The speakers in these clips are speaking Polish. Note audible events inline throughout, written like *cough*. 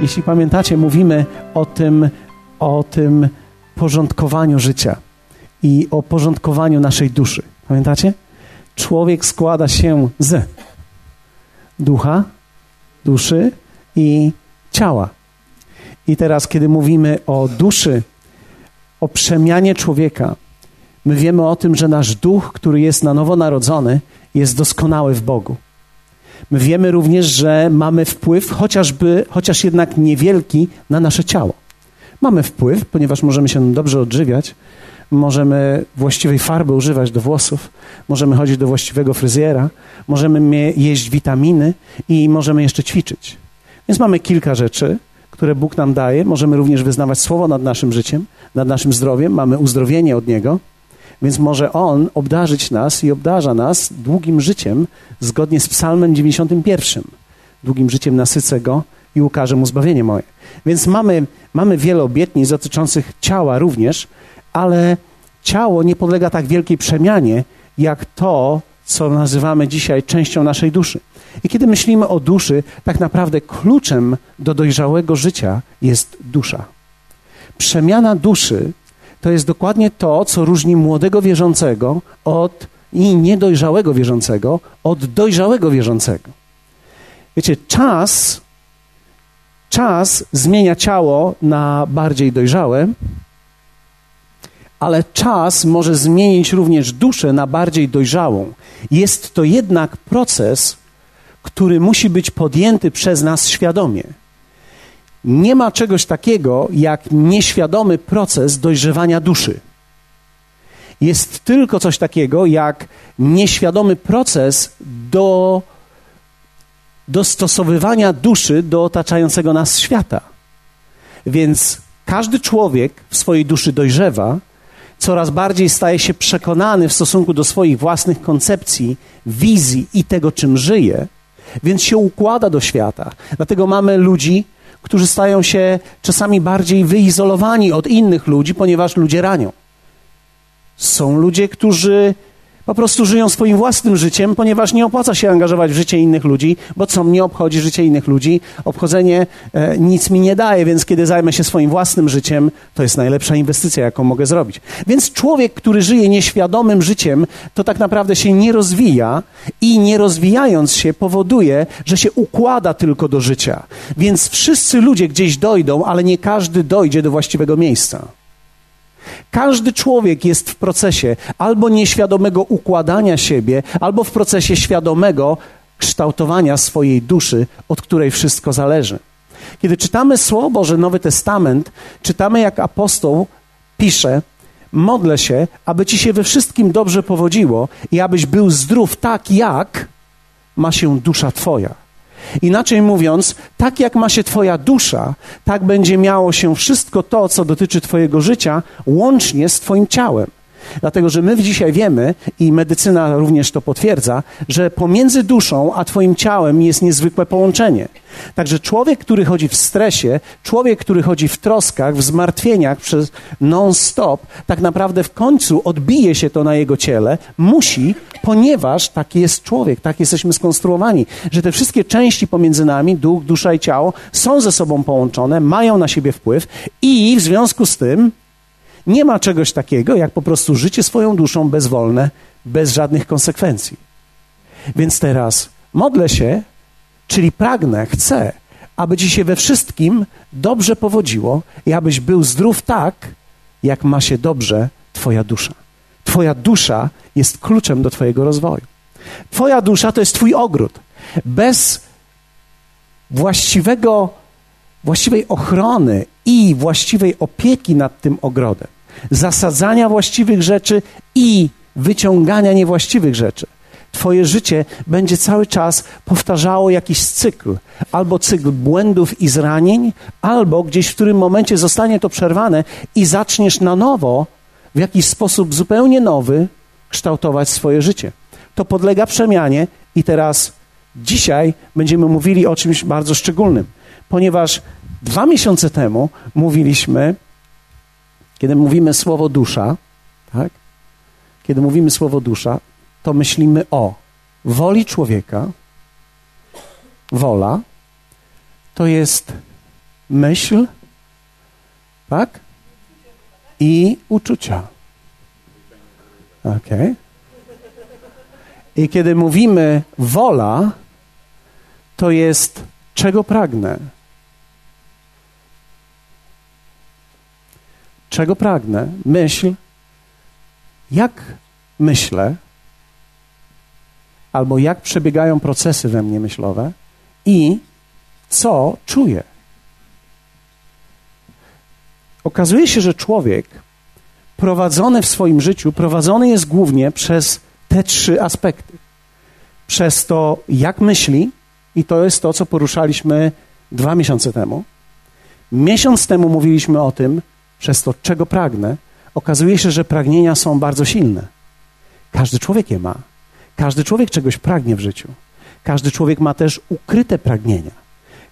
Jeśli pamiętacie, mówimy o tym, o tym porządkowaniu życia i o porządkowaniu naszej duszy. Pamiętacie? Człowiek składa się z ducha, duszy i ciała. I teraz, kiedy mówimy o duszy, o przemianie człowieka, my wiemy o tym, że nasz duch, który jest na nowo narodzony, jest doskonały w Bogu. My wiemy również, że mamy wpływ, chociażby, chociaż jednak niewielki, na nasze ciało. Mamy wpływ, ponieważ możemy się dobrze odżywiać, możemy właściwej farby używać do włosów, możemy chodzić do właściwego fryzjera, możemy jeść witaminy i możemy jeszcze ćwiczyć. Więc mamy kilka rzeczy, które Bóg nam daje. Możemy również wyznawać słowo nad naszym życiem, nad naszym zdrowiem. Mamy uzdrowienie od Niego. Więc może On obdarzyć nas i obdarza nas długim życiem zgodnie z Psalmem 91. Długim życiem nasycę Go i ukaże Mu zbawienie moje. Więc mamy, mamy wiele obietnic dotyczących ciała również, ale ciało nie podlega tak wielkiej przemianie, jak to, co nazywamy dzisiaj częścią naszej duszy. I kiedy myślimy o duszy, tak naprawdę kluczem do dojrzałego życia jest dusza. Przemiana duszy to jest dokładnie to, co różni młodego wierzącego od i niedojrzałego wierzącego od dojrzałego wierzącego. Wiecie, czas, czas zmienia ciało na bardziej dojrzałe, ale czas może zmienić również duszę na bardziej dojrzałą. Jest to jednak proces, który musi być podjęty przez nas świadomie. Nie ma czegoś takiego jak nieświadomy proces dojrzewania duszy. Jest tylko coś takiego jak nieświadomy proces do dostosowywania duszy do otaczającego nas świata. Więc każdy człowiek w swojej duszy dojrzewa, coraz bardziej staje się przekonany w stosunku do swoich własnych koncepcji, wizji i tego, czym żyje, więc się układa do świata. Dlatego mamy ludzi, którzy stają się czasami bardziej wyizolowani od innych ludzi, ponieważ ludzie ranią. Są ludzie, którzy po prostu żyją swoim własnym życiem, ponieważ nie opłaca się angażować w życie innych ludzi, bo co mnie obchodzi życie innych ludzi? Obchodzenie e, nic mi nie daje, więc kiedy zajmę się swoim własnym życiem, to jest najlepsza inwestycja, jaką mogę zrobić. Więc człowiek, który żyje nieświadomym życiem, to tak naprawdę się nie rozwija i nie rozwijając się powoduje, że się układa tylko do życia. Więc wszyscy ludzie gdzieś dojdą, ale nie każdy dojdzie do właściwego miejsca. Każdy człowiek jest w procesie albo nieświadomego układania siebie, albo w procesie świadomego kształtowania swojej duszy, od której wszystko zależy. Kiedy czytamy Słowo Boże, Nowy Testament, czytamy jak apostoł pisze, modlę się, aby ci się we wszystkim dobrze powodziło i abyś był zdrów tak, jak ma się dusza twoja. Inaczej mówiąc, tak jak ma się Twoja dusza, tak będzie miało się wszystko to, co dotyczy Twojego życia, łącznie z Twoim ciałem. Dlatego, że my dzisiaj wiemy, i medycyna również to potwierdza, że pomiędzy duszą a Twoim ciałem jest niezwykłe połączenie. Także człowiek, który chodzi w stresie, człowiek, który chodzi w troskach, w zmartwieniach przez non-stop, tak naprawdę w końcu odbije się to na jego ciele, musi, ponieważ taki jest człowiek, tak jesteśmy skonstruowani, że te wszystkie części pomiędzy nami, duch, dusza i ciało, są ze sobą połączone, mają na siebie wpływ i w związku z tym nie ma czegoś takiego, jak po prostu życie swoją duszą bezwolne, bez żadnych konsekwencji. Więc teraz modlę się, czyli pragnę, chcę, aby ci się we wszystkim dobrze powodziło i abyś był zdrów tak, jak ma się dobrze Twoja dusza. Twoja dusza jest kluczem do Twojego rozwoju. Twoja dusza to jest Twój ogród. Bez właściwego, właściwej ochrony i właściwej opieki nad tym ogrodem, zasadzania właściwych rzeczy i wyciągania niewłaściwych rzeczy. Twoje życie będzie cały czas powtarzało jakiś cykl, albo cykl błędów i zranień, albo gdzieś w którym momencie zostanie to przerwane i zaczniesz na nowo, w jakiś sposób zupełnie nowy, kształtować swoje życie. To podlega przemianie i teraz dzisiaj będziemy mówili o czymś bardzo szczególnym, ponieważ dwa miesiące temu mówiliśmy kiedy mówimy słowo dusza, tak? Kiedy mówimy słowo dusza, to myślimy o woli człowieka. Wola to jest myśl, tak? I uczucia. Ok. I kiedy mówimy wola, to jest czego pragnę. Czego pragnę? Myśl, jak myślę, albo jak przebiegają procesy we mnie myślowe i co czuję. Okazuje się, że człowiek prowadzony w swoim życiu, prowadzony jest głównie przez te trzy aspekty. Przez to, jak myśli, i to jest to, co poruszaliśmy dwa miesiące temu. Miesiąc temu mówiliśmy o tym, przez to, czego pragnę. Okazuje się, że pragnienia są bardzo silne. Każdy człowiek je ma. Każdy człowiek czegoś pragnie w życiu. Każdy człowiek ma też ukryte pragnienia.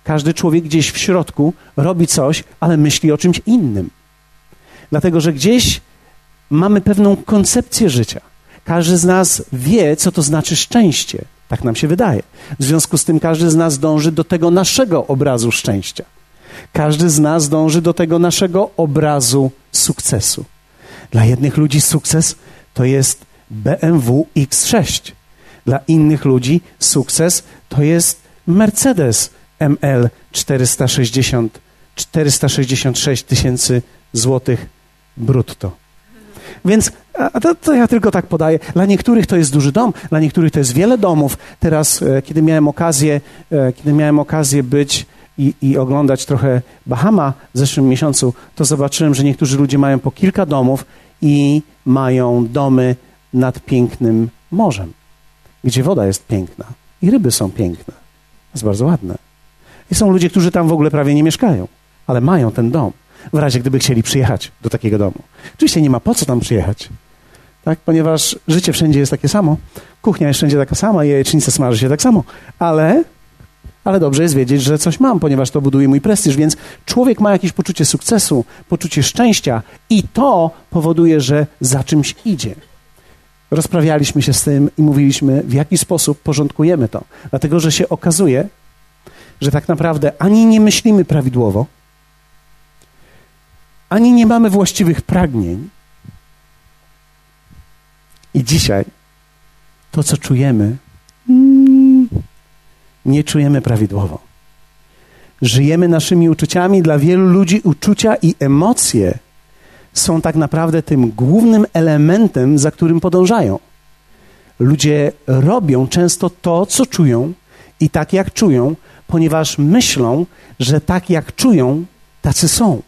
Każdy człowiek gdzieś w środku robi coś, ale myśli o czymś innym. Dlatego, że gdzieś mamy pewną koncepcję życia. Każdy z nas wie, co to znaczy szczęście. Tak nam się wydaje. W związku z tym każdy z nas dąży do tego naszego obrazu szczęścia. Każdy z nas dąży do tego naszego obrazu sukcesu. Dla jednych ludzi sukces to jest BMW X6. Dla innych ludzi sukces to jest Mercedes ML 460, 466 tysięcy złotych brutto. Więc to, to, ja tylko tak podaję. Dla niektórych to jest duży dom, dla niektórych to jest wiele domów. Teraz, e, kiedy miałem okazję, e, kiedy miałem okazję być i, i, oglądać trochę Bahama w zeszłym miesiącu, to zobaczyłem, że niektórzy ludzie mają po kilka domów i mają domy nad pięknym morzem, gdzie woda jest piękna i ryby są piękne. Jest bardzo ładne. I są ludzie, którzy tam w ogóle prawie nie mieszkają, ale mają ten dom w razie gdyby chcieli przyjechać do takiego domu. Oczywiście nie ma po co tam przyjechać, tak? ponieważ życie wszędzie jest takie samo, kuchnia jest wszędzie taka sama, jajecznica smaży się tak samo, ale, ale dobrze jest wiedzieć, że coś mam, ponieważ to buduje mój prestiż, więc człowiek ma jakieś poczucie sukcesu, poczucie szczęścia i to powoduje, że za czymś idzie. Rozprawialiśmy się z tym i mówiliśmy, w jaki sposób porządkujemy to. Dlatego, że się okazuje, że tak naprawdę ani nie myślimy prawidłowo, ani nie mamy właściwych pragnień. I dzisiaj to, co czujemy, nie czujemy prawidłowo. Żyjemy naszymi uczuciami. Dla wielu ludzi uczucia i emocje są tak naprawdę tym głównym elementem, za którym podążają. Ludzie robią często to, co czują i tak jak czują, ponieważ myślą, że tak jak czują, tacy są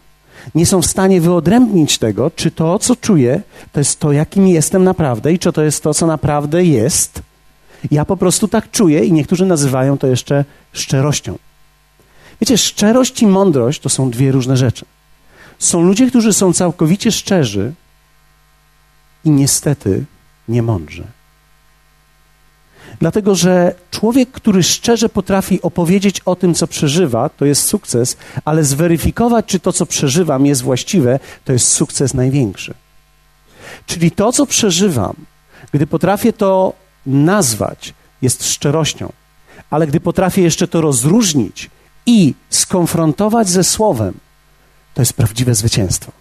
nie są w stanie wyodrębnić tego, czy to, co czuję, to jest to, jakim jestem naprawdę i czy to jest to, co naprawdę jest. Ja po prostu tak czuję i niektórzy nazywają to jeszcze szczerością. Wiecie, szczerość i mądrość to są dwie różne rzeczy. Są ludzie, którzy są całkowicie szczerzy i niestety niemądrzy. Dlatego, że człowiek, który szczerze potrafi opowiedzieć o tym, co przeżywa, to jest sukces, ale zweryfikować, czy to, co przeżywam, jest właściwe, to jest sukces największy. Czyli to, co przeżywam, gdy potrafię to nazwać, jest szczerością, ale gdy potrafię jeszcze to rozróżnić i skonfrontować ze słowem, to jest prawdziwe zwycięstwo.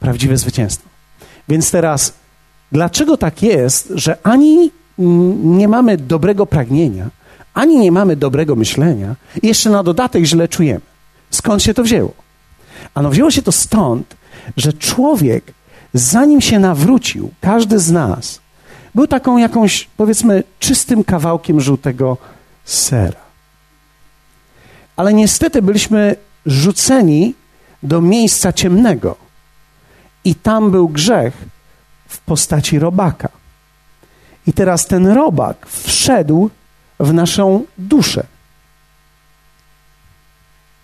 Prawdziwe zwycięstwo. Więc teraz, dlaczego tak jest, że ani nie mamy dobrego pragnienia, ani nie mamy dobrego myślenia, i jeszcze na dodatek źle czujemy. Skąd się to wzięło? Ano wzięło się to stąd, że człowiek, zanim się nawrócił, każdy z nas, był taką jakąś, powiedzmy, czystym kawałkiem żółtego sera. Ale niestety byliśmy rzuceni do miejsca ciemnego. I tam był grzech w postaci robaka. I teraz ten robak wszedł w naszą duszę.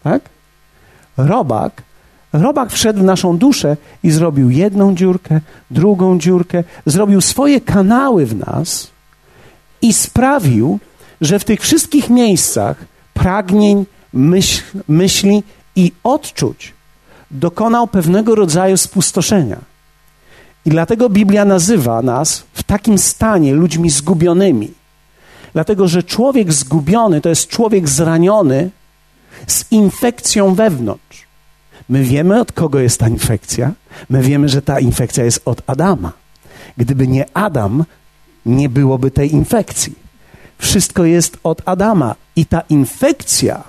Tak? Robak, robak wszedł w naszą duszę i zrobił jedną dziurkę, drugą dziurkę, zrobił swoje kanały w nas i sprawił, że w tych wszystkich miejscach pragnień, myśl, myśli i odczuć dokonał pewnego rodzaju spustoszenia. I dlatego Biblia nazywa nas w takim stanie ludźmi zgubionymi. Dlatego, że człowiek zgubiony to jest człowiek zraniony z infekcją wewnątrz. My wiemy, od kogo jest ta infekcja. My wiemy, że ta infekcja jest od Adama. Gdyby nie Adam, nie byłoby tej infekcji. Wszystko jest od Adama i ta infekcja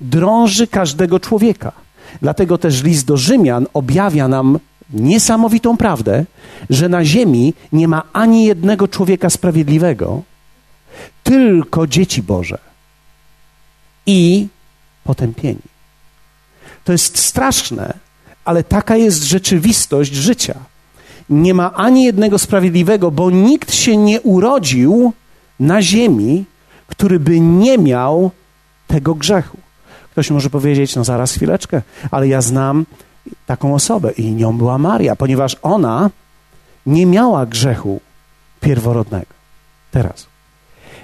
drąży każdego człowieka. Dlatego też list do Rzymian objawia nam niesamowitą prawdę, że na ziemi nie ma ani jednego człowieka sprawiedliwego, tylko dzieci Boże i potępieni. To jest straszne, ale taka jest rzeczywistość życia. Nie ma ani jednego sprawiedliwego, bo nikt się nie urodził na ziemi, który by nie miał tego grzechu. Ktoś może powiedzieć, no zaraz chwileczkę, ale ja znam taką osobę i nią była Maria, ponieważ ona nie miała grzechu pierworodnego. Teraz,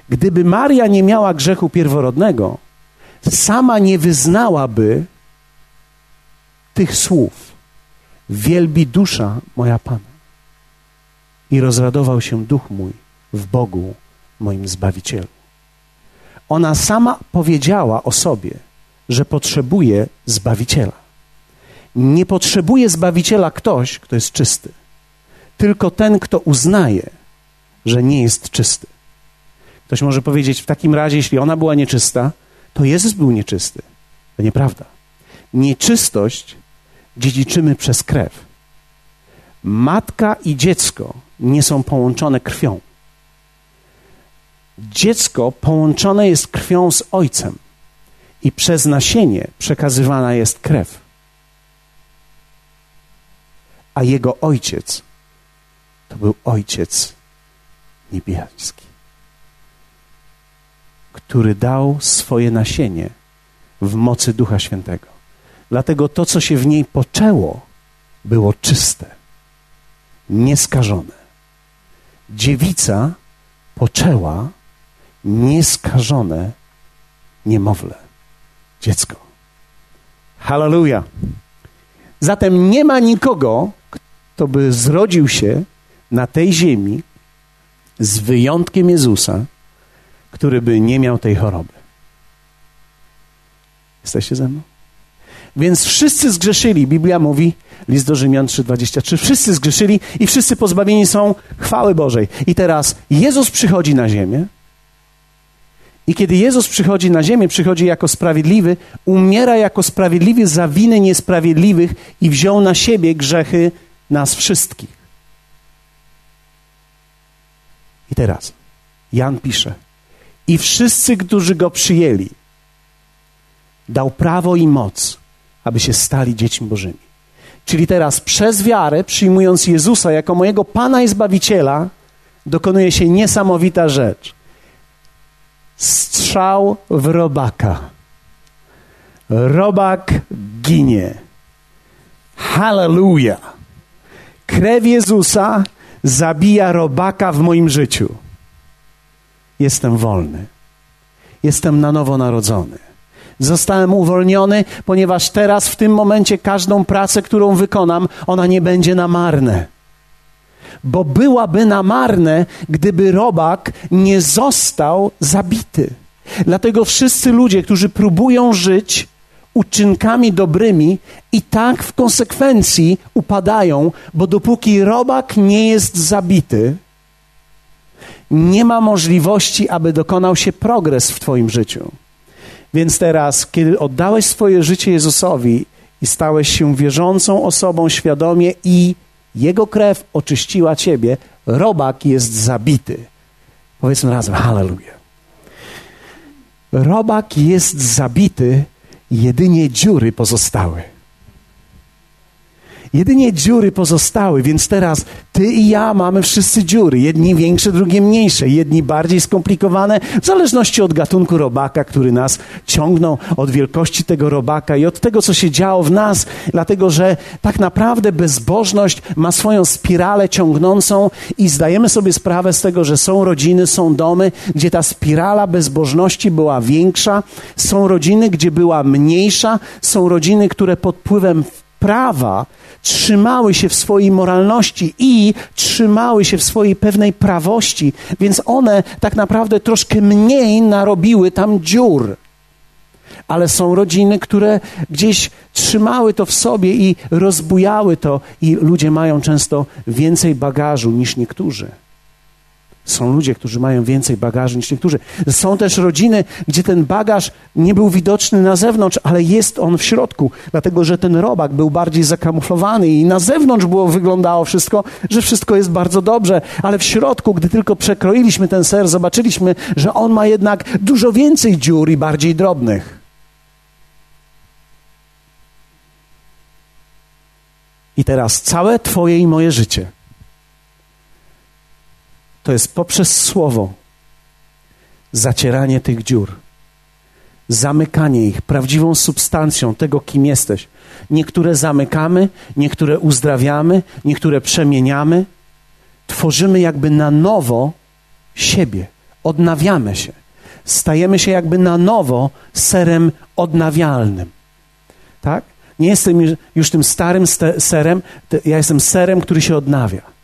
gdyby Maria nie miała grzechu pierworodnego, sama nie wyznałaby tych słów. Wielbi dusza moja Pana. I rozradował się duch mój w Bogu, moim Zbawicielu. Ona sama powiedziała o sobie, że potrzebuje Zbawiciela. Nie potrzebuje Zbawiciela ktoś, kto jest czysty, tylko ten, kto uznaje, że nie jest czysty. Ktoś może powiedzieć, w takim razie, jeśli ona była nieczysta, to Jezus był nieczysty. To nieprawda. Nieczystość dziedziczymy przez krew. Matka i dziecko nie są połączone krwią. Dziecko połączone jest krwią z ojcem i przez nasienie przekazywana jest krew. A jego ojciec to był ojciec niebieski, który dał swoje nasienie w mocy Ducha Świętego. Dlatego to, co się w niej poczęło, było czyste, nieskażone. Dziewica poczęła nieskażone niemowlę, dziecko. Hallelujah. Zatem nie ma nikogo, kto by zrodził się na tej ziemi, z wyjątkiem Jezusa, który by nie miał tej choroby. Jesteście ze mną? Więc wszyscy zgrzeszyli. Biblia mówi, list do Rzymian 3,23, wszyscy zgrzeszyli i wszyscy pozbawieni są chwały Bożej. I teraz Jezus przychodzi na ziemię i kiedy Jezus przychodzi na ziemię, przychodzi jako sprawiedliwy, umiera jako sprawiedliwy za winy niesprawiedliwych i wziął na siebie grzechy nas wszystkich. I teraz Jan pisze: I wszyscy, którzy go przyjęli, dał prawo i moc, aby się stali dziećmi Bożymi. Czyli teraz przez wiarę, przyjmując Jezusa jako mojego Pana i Zbawiciela, dokonuje się niesamowita rzecz. Strzał w robaka. Robak ginie. Hallelujah. Krew Jezusa zabija robaka w moim życiu. Jestem wolny. Jestem na nowo narodzony. Zostałem uwolniony, ponieważ teraz, w tym momencie, każdą pracę, którą wykonam, ona nie będzie na marne. Bo byłaby na marne, gdyby robak nie został zabity. Dlatego wszyscy ludzie, którzy próbują żyć uczynkami dobrymi, i tak w konsekwencji upadają, bo dopóki robak nie jest zabity, nie ma możliwości, aby dokonał się progres w Twoim życiu. Więc teraz, kiedy oddałeś swoje życie Jezusowi i stałeś się wierzącą osobą świadomie i Jego krew oczyściła Ciebie, robak jest zabity. Powiedzmy razem, hallelujah. Robak jest zabity, jedynie dziury pozostały. Jedynie dziury pozostały, więc teraz ty i ja mamy wszyscy dziury. Jedni większe, drugie mniejsze. Jedni bardziej skomplikowane, w zależności od gatunku robaka, który nas ciągnął, od wielkości tego robaka i od tego, co się działo w nas. Dlatego, że tak naprawdę bezbożność ma swoją spiralę ciągnącą i zdajemy sobie sprawę z tego, że są rodziny, są domy, gdzie ta spirala bezbożności była większa. Są rodziny, gdzie była mniejsza. Są rodziny, które pod wpływem prawa trzymały się w swojej moralności i trzymały się w swojej pewnej prawości, więc one tak naprawdę troszkę mniej narobiły tam dziur. ale są rodziny, które gdzieś trzymały to w sobie i rozbujały to, i ludzie mają często więcej bagażu niż niektórzy. Są ludzie, którzy mają więcej bagażu niż niektórzy. Są też rodziny, gdzie ten bagaż nie był widoczny na zewnątrz, ale jest on w środku, dlatego że ten robak był bardziej zakamuflowany i na zewnątrz było wyglądało wszystko, że wszystko jest bardzo dobrze, ale w środku, gdy tylko przekroiliśmy ten ser, zobaczyliśmy, że on ma jednak dużo więcej dziur i bardziej drobnych. I teraz całe Twoje i moje życie to jest poprzez słowo zacieranie tych dziur, zamykanie ich prawdziwą substancją tego, kim jesteś. Niektóre zamykamy, niektóre uzdrawiamy, niektóre przemieniamy. Tworzymy jakby na nowo siebie, odnawiamy się. Stajemy się jakby na nowo serem odnawialnym. Tak? Nie jestem już tym starym serem, ja jestem serem, który się odnawia.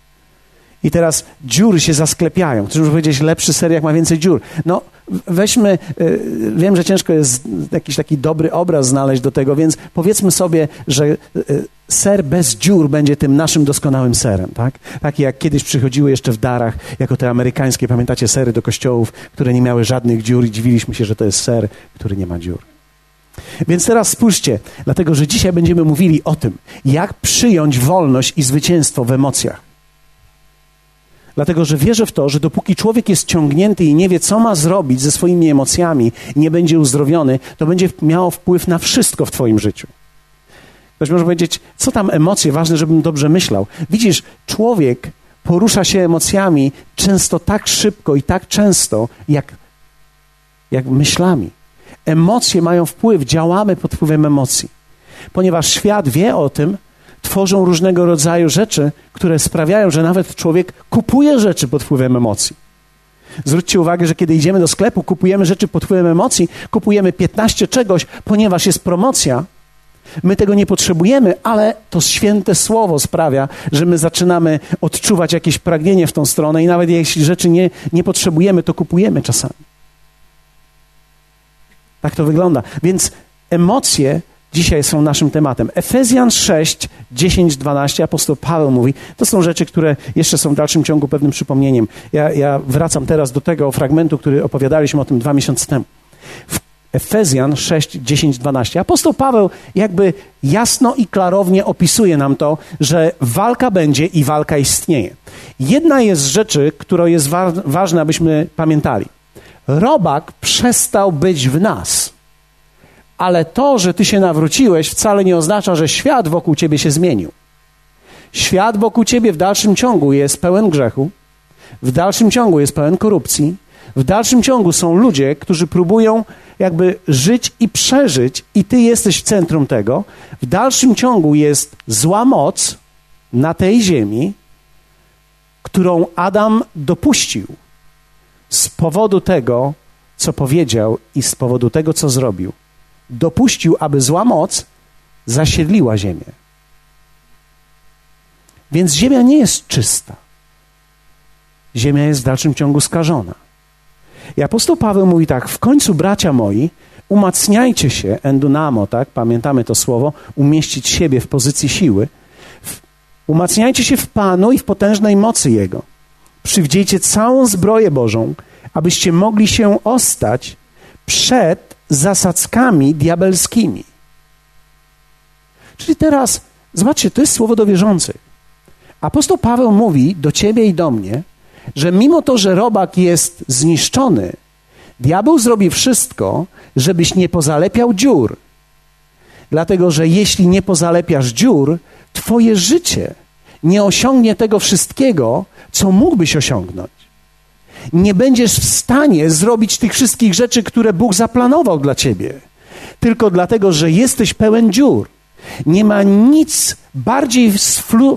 I teraz dziury się zasklepiają. Chcesz powiedzieć, lepszy ser, jak ma więcej dziur. No, weźmy, y, wiem, że ciężko jest jakiś taki dobry obraz znaleźć do tego, więc powiedzmy sobie, że y, ser bez dziur będzie tym naszym doskonałym serem, tak? Taki jak kiedyś przychodziły jeszcze w darach, jako te amerykańskie, pamiętacie, sery do kościołów, które nie miały żadnych dziur i dziwiliśmy się, że to jest ser, który nie ma dziur. Więc teraz spójrzcie, dlatego że dzisiaj będziemy mówili o tym, jak przyjąć wolność i zwycięstwo w emocjach. Dlatego, że wierzę w to, że dopóki człowiek jest ciągnięty i nie wie, co ma zrobić ze swoimi emocjami, nie będzie uzdrowiony, to będzie miało wpływ na wszystko w Twoim życiu. Ktoś może powiedzieć, co tam emocje, ważne, żebym dobrze myślał. Widzisz, człowiek porusza się emocjami często tak szybko i tak często, jak, jak myślami. Emocje mają wpływ, działamy pod wpływem emocji. Ponieważ świat wie o tym, tworzą różnego rodzaju rzeczy, które sprawiają, że nawet człowiek kupuje rzeczy pod wpływem emocji. Zwróćcie uwagę, że kiedy idziemy do sklepu, kupujemy rzeczy pod wpływem emocji, kupujemy 15 czegoś, ponieważ jest promocja. My tego nie potrzebujemy, ale to święte słowo sprawia, że my zaczynamy odczuwać jakieś pragnienie w tą stronę i nawet jeśli rzeczy nie, nie potrzebujemy, to kupujemy czasami. Tak to wygląda. Więc emocje dzisiaj są naszym tematem. Efezjan 6, 10, 12, apostoł Paweł mówi, to są rzeczy, które jeszcze są w dalszym ciągu pewnym przypomnieniem. Ja, ja wracam teraz do tego fragmentu, który opowiadaliśmy o tym dwa miesiące temu. W Efezjan 6, 10, 12. Apostoł Paweł jakby jasno i klarownie opisuje nam to, że walka będzie i walka istnieje. Jedna jest z rzeczy, która jest wa abyśmy pamiętali. Robak przestał być w nas. Ale to, że ty się nawróciłeś, wcale nie oznacza, że świat wokół ciebie się zmienił. Świat wokół ciebie w dalszym ciągu jest pełen grzechu, w dalszym ciągu jest pełen korupcji, w dalszym ciągu są ludzie, którzy próbują jakby żyć i przeżyć, i ty jesteś w centrum tego. W dalszym ciągu jest zła moc na tej ziemi, którą Adam dopuścił z powodu tego, co powiedział i z powodu tego, co zrobił dopuścił, aby zła moc zasiedliła ziemię. Więc ziemia nie jest czysta. Ziemia jest w dalszym ciągu skażona. I apostoł Paweł mówi tak: W końcu, bracia moi, umacniajcie się, endunamo, tak? Pamiętamy to słowo, umieścić siebie w pozycji siły. Umacniajcie się w Panu i w potężnej mocy Jego. Przywdziejcie całą zbroję Bożą, abyście mogli się ostać przed zasadzkami diabelskimi. Czyli teraz, zobaczcie, to jest słowo do wierzących. Apostoł Paweł mówi do ciebie i do mnie, że mimo to, że robak jest zniszczony, diabeł zrobi wszystko, żebyś nie pozalepiał dziur. Dlatego, że jeśli nie pozalepiasz dziur, twoje życie nie osiągnie tego wszystkiego, co mógłbyś osiągnąć nie będziesz w stanie zrobić tych wszystkich rzeczy, które Bóg zaplanował dla ciebie. Tylko dlatego, że jesteś pełen dziur. Nie ma nic bardziej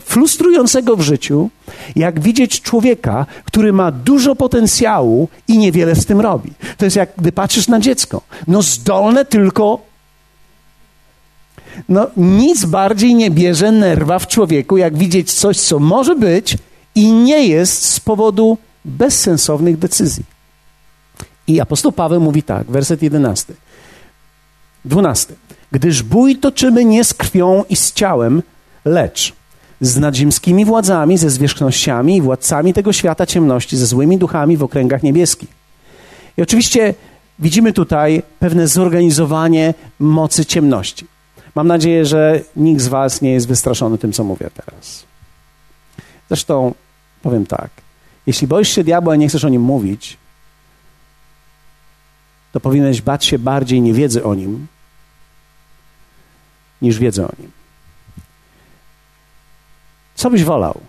frustrującego w życiu, jak widzieć człowieka, który ma dużo potencjału i niewiele z tym robi. To jest jak gdy patrzysz na dziecko. No zdolne tylko. No nic bardziej nie bierze nerwa w człowieku, jak widzieć coś, co może być i nie jest z powodu bezsensownych decyzji. I apostoł Paweł mówi tak, werset jedenasty. Dwunasty. Gdyż bój toczymy nie z krwią i z ciałem, lecz z nadziemskimi władzami, ze zwierzchnościami i władcami tego świata ciemności, ze złymi duchami w okręgach niebieskich. I oczywiście widzimy tutaj pewne zorganizowanie mocy ciemności. Mam nadzieję, że nikt z Was nie jest wystraszony tym, co mówię teraz. Zresztą powiem tak. Jeśli boisz się diabła i nie chcesz o nim mówić, to powinieneś bać się bardziej niewiedzy o nim, niż wiedzy o nim. Co byś wolał?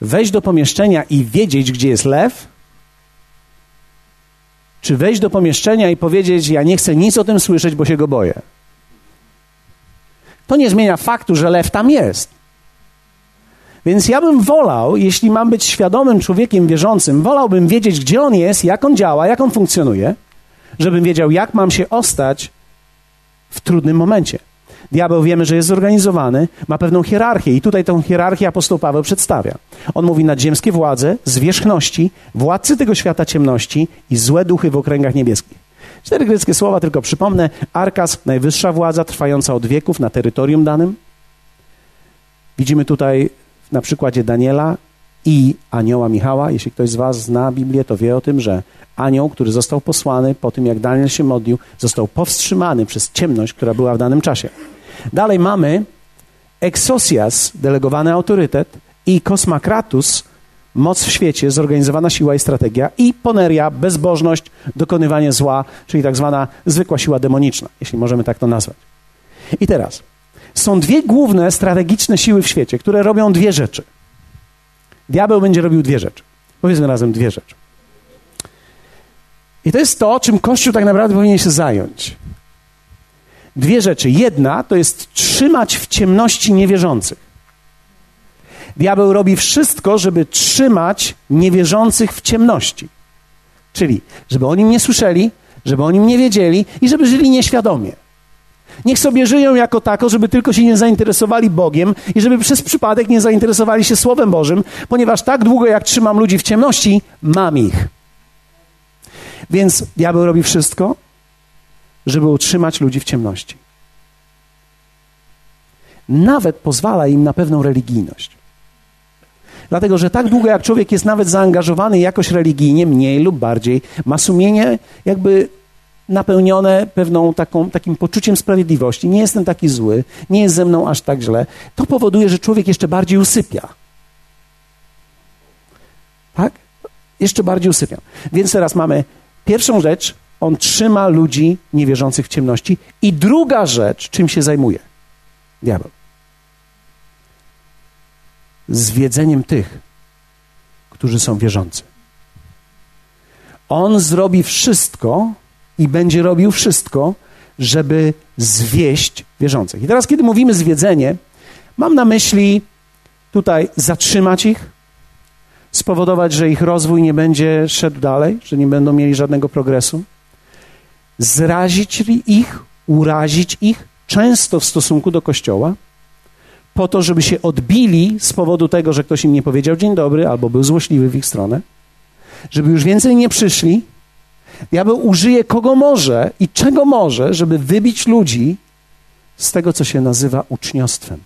Wejść do pomieszczenia i wiedzieć, gdzie jest lew? Czy wejść do pomieszczenia i powiedzieć: Ja nie chcę nic o tym słyszeć, bo się go boję? To nie zmienia faktu, że lew tam jest. Więc ja bym wolał, jeśli mam być świadomym człowiekiem wierzącym, wolałbym wiedzieć, gdzie on jest, jak on działa, jak on funkcjonuje, żebym wiedział, jak mam się ostać w trudnym momencie. Diabeł wiemy, że jest zorganizowany, ma pewną hierarchię i tutaj tę hierarchię apostoł Paweł przedstawia. On mówi nadziemskie władze, zwierzchności, władcy tego świata ciemności i złe duchy w okręgach niebieskich. Cztery greckie słowa, tylko przypomnę. Arkas, najwyższa władza, trwająca od wieków na terytorium danym. Widzimy tutaj na przykładzie Daniela i anioła Michała. Jeśli ktoś z Was zna Biblię, to wie o tym, że anioł, który został posłany po tym, jak Daniel się modlił, został powstrzymany przez ciemność, która była w danym czasie. Dalej mamy exosias, delegowany autorytet, i kosmakratus, moc w świecie, zorganizowana siła i strategia, i poneria, bezbożność, dokonywanie zła, czyli tak zwana zwykła siła demoniczna, jeśli możemy tak to nazwać. I teraz są dwie główne strategiczne siły w świecie, które robią dwie rzeczy. Diabeł będzie robił dwie rzeczy. Powiedzmy razem dwie rzeczy. I to jest to, czym Kościół tak naprawdę powinien się zająć. Dwie rzeczy. Jedna to jest trzymać w ciemności niewierzących. Diabeł robi wszystko, żeby trzymać niewierzących w ciemności. Czyli, żeby o nim nie słyszeli, żeby o nim nie wiedzieli i żeby żyli nieświadomie. Niech sobie żyją jako tako, żeby tylko się nie zainteresowali Bogiem i żeby przez przypadek nie zainteresowali się Słowem Bożym, ponieważ tak długo jak trzymam ludzi w ciemności, mam ich. Więc diabeł robi wszystko, żeby utrzymać ludzi w ciemności. Nawet pozwala im na pewną religijność. Dlatego, że tak długo jak człowiek jest nawet zaangażowany jakoś religijnie, mniej lub bardziej, ma sumienie jakby napełnione pewną taką, takim poczuciem sprawiedliwości, nie jestem taki zły, nie jest ze mną aż tak źle, to powoduje, że człowiek jeszcze bardziej usypia. Tak? Jeszcze bardziej usypia. Więc teraz mamy pierwszą rzecz, on trzyma ludzi niewierzących w ciemności. I druga rzecz, czym się zajmuje? Diabeł. Zwiedzeniem tych, którzy są wierzący. On zrobi wszystko, i będzie robił wszystko, żeby zwieść wierzących. I teraz, kiedy mówimy zwiedzenie, mam na myśli tutaj zatrzymać ich, spowodować, że ich rozwój nie będzie szedł dalej, że nie będą mieli żadnego progresu, zrazić ich, urazić ich, często w stosunku do Kościoła, po to, żeby się odbili z powodu tego, że ktoś im nie powiedział dzień dobry albo był złośliwy w ich stronę, żeby już więcej nie przyszli, Diabeł użyje kogo może i czego może, żeby wybić ludzi z tego, co się nazywa uczniostwem.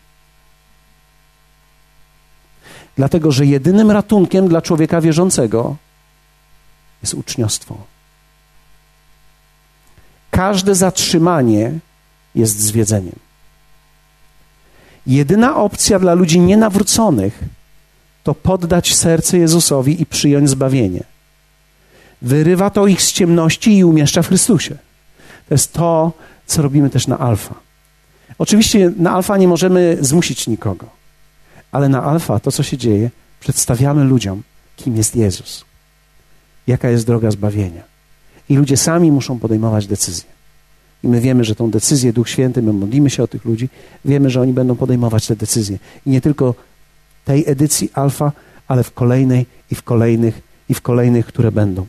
Dlatego, że jedynym ratunkiem dla człowieka wierzącego jest uczniostwo. Każde zatrzymanie jest zwiedzeniem. Jedyna opcja dla ludzi nienawróconych to poddać serce Jezusowi i przyjąć zbawienie. Wyrywa to ich z ciemności i umieszcza w Chrystusie. To jest to, co robimy też na alfa. Oczywiście na alfa nie możemy zmusić nikogo, ale na alfa to, co się dzieje, przedstawiamy ludziom, kim jest Jezus, jaka jest droga zbawienia. I ludzie sami muszą podejmować decyzje. I my wiemy, że tą decyzję Duch Święty, my modlimy się o tych ludzi, wiemy, że oni będą podejmować te decyzje. I nie tylko tej edycji alfa, ale w kolejnej i w kolejnych i w kolejnych, które będą.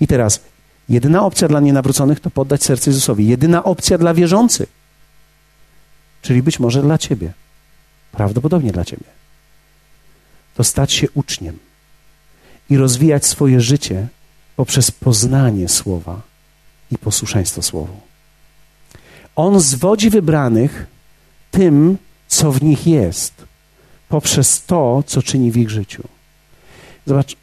I teraz, jedyna opcja dla nienawróconych to poddać serce Jezusowi. Jedyna opcja dla wierzących, czyli być może dla ciebie, prawdopodobnie dla ciebie, to stać się uczniem i rozwijać swoje życie poprzez poznanie Słowa i posłuszeństwo Słowu. On zwodzi wybranych tym, co w nich jest, poprzez to, co czyni w ich życiu. Zobacz,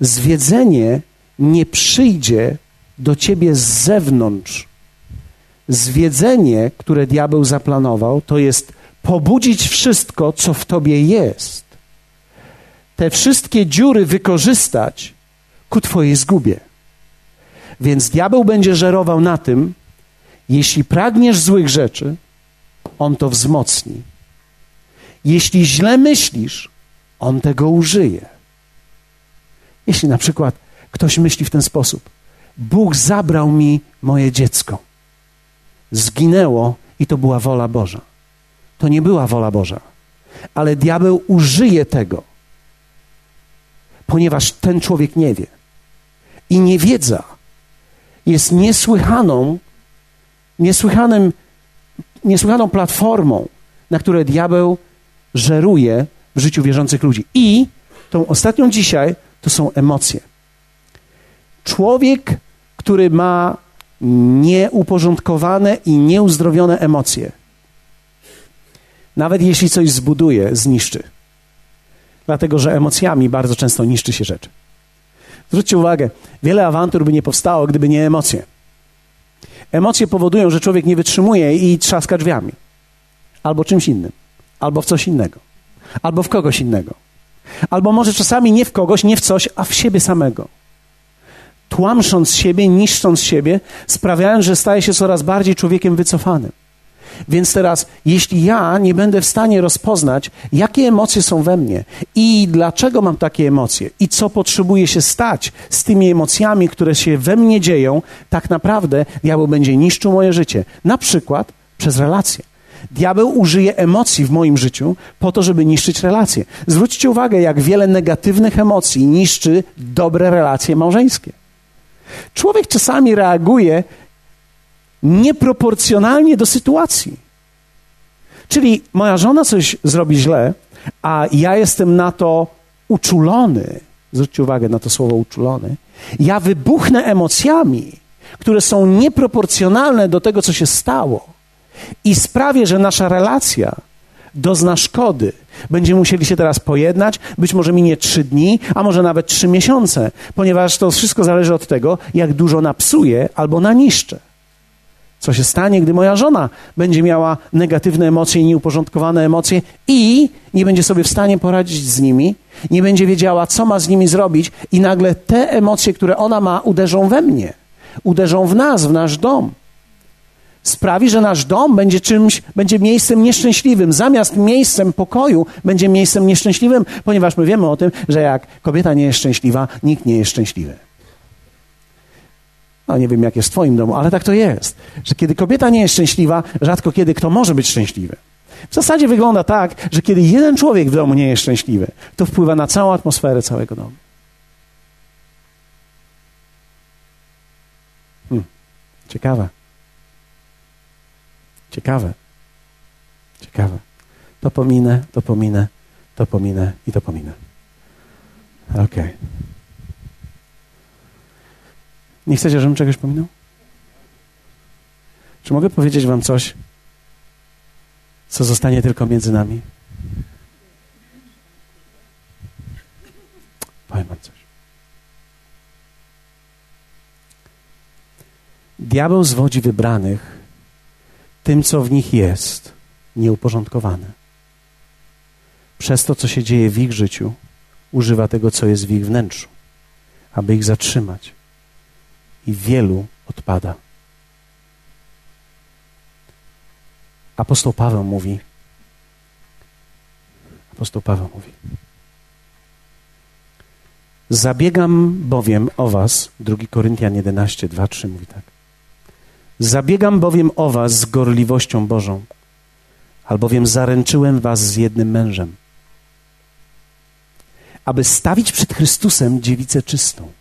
zwiedzenie nie przyjdzie do ciebie z zewnątrz. Zwiedzenie, które diabeł zaplanował, to jest pobudzić wszystko, co w tobie jest. Te wszystkie dziury wykorzystać ku twojej zgubie. Więc diabeł będzie żerował na tym, jeśli pragniesz złych rzeczy, on to wzmocni. Jeśli źle myślisz, on tego użyje. Jeśli na przykład ktoś myśli w ten sposób: Bóg zabrał mi moje dziecko, zginęło i to była wola Boża. To nie była wola Boża, ale diabeł użyje tego, ponieważ ten człowiek nie wie. I niewiedza jest niesłychaną, niesłychanym, niesłychaną platformą, na której diabeł żeruje w życiu wierzących ludzi. I tą ostatnią dzisiaj to są emocje. Człowiek, który ma nieuporządkowane i nieuzdrowione emocje, nawet jeśli coś zbuduje, zniszczy. Dlatego, że emocjami bardzo często niszczy się rzeczy. Zwróćcie uwagę, wiele awantur by nie powstało, gdyby nie emocje. Emocje powodują, że człowiek nie wytrzymuje i trzaska drzwiami. Albo czymś innym. Albo w coś innego. Albo w kogoś innego. Albo może czasami nie w kogoś, nie w coś, a w siebie samego. Tłamsząc siebie, niszcząc siebie, sprawiając, że staje się coraz bardziej człowiekiem wycofanym. Więc teraz, jeśli ja nie będę w stanie rozpoznać, jakie emocje są we mnie i dlaczego mam takie emocje i co potrzebuje się stać z tymi emocjami, które się we mnie dzieją, tak naprawdę diabeł będzie niszczył moje życie. Na przykład przez relacje. Diabeł użyje emocji w moim życiu po to, żeby niszczyć relacje. Zwróćcie uwagę, jak wiele negatywnych emocji niszczy dobre relacje małżeńskie. Człowiek czasami reaguje nieproporcjonalnie do sytuacji. Czyli moja żona coś zrobi źle, a ja jestem na to uczulony. Zwróćcie uwagę na to słowo uczulony. Ja wybuchnę emocjami, które są nieproporcjonalne do tego, co się stało, i sprawię, że nasza relacja dozna szkody. Będziemy musieli się teraz pojednać, być może minie trzy dni, a może nawet trzy miesiące, ponieważ to wszystko zależy od tego, jak dużo napsuję albo naniszczę. Co się stanie, gdy moja żona będzie miała negatywne emocje, nieuporządkowane emocje i nie będzie sobie w stanie poradzić z nimi, nie będzie wiedziała, co ma z nimi zrobić, i nagle te emocje, które ona ma, uderzą we mnie, uderzą w nas, w nasz dom. Sprawi, że nasz dom będzie czymś, będzie miejscem nieszczęśliwym. Zamiast miejscem pokoju, będzie miejscem nieszczęśliwym, ponieważ my wiemy o tym, że jak kobieta nie jest szczęśliwa, nikt nie jest szczęśliwy. No nie wiem, jak jest w Twoim domu, ale tak to jest. Że kiedy kobieta nie jest szczęśliwa, rzadko kiedy kto może być szczęśliwy. W zasadzie wygląda tak, że kiedy jeden człowiek w domu nie jest szczęśliwy, to wpływa na całą atmosferę całego domu. Hmm. Ciekawe. Ciekawe. Ciekawe. To pominę, to pominę, to pominę i to pominę. Okej. Okay. Nie chcecie, żebym czegoś pominął? Czy mogę powiedzieć wam coś, co zostanie tylko między nami? Powiem wam coś. Diabeł zwodzi wybranych tym, co w nich jest, nieuporządkowane. Przez to, co się dzieje w ich życiu, używa tego, co jest w ich wnętrzu, aby ich zatrzymać i wielu odpada. Apostoł Paweł mówi, apostoł Paweł mówi, zabiegam bowiem o was, 2 Koryntian 11, 2, 3 mówi tak, zabiegam bowiem o was z gorliwością Bożą, albowiem zaręczyłem was z jednym mężem, aby stawić przed Chrystusem dziewicę czystą,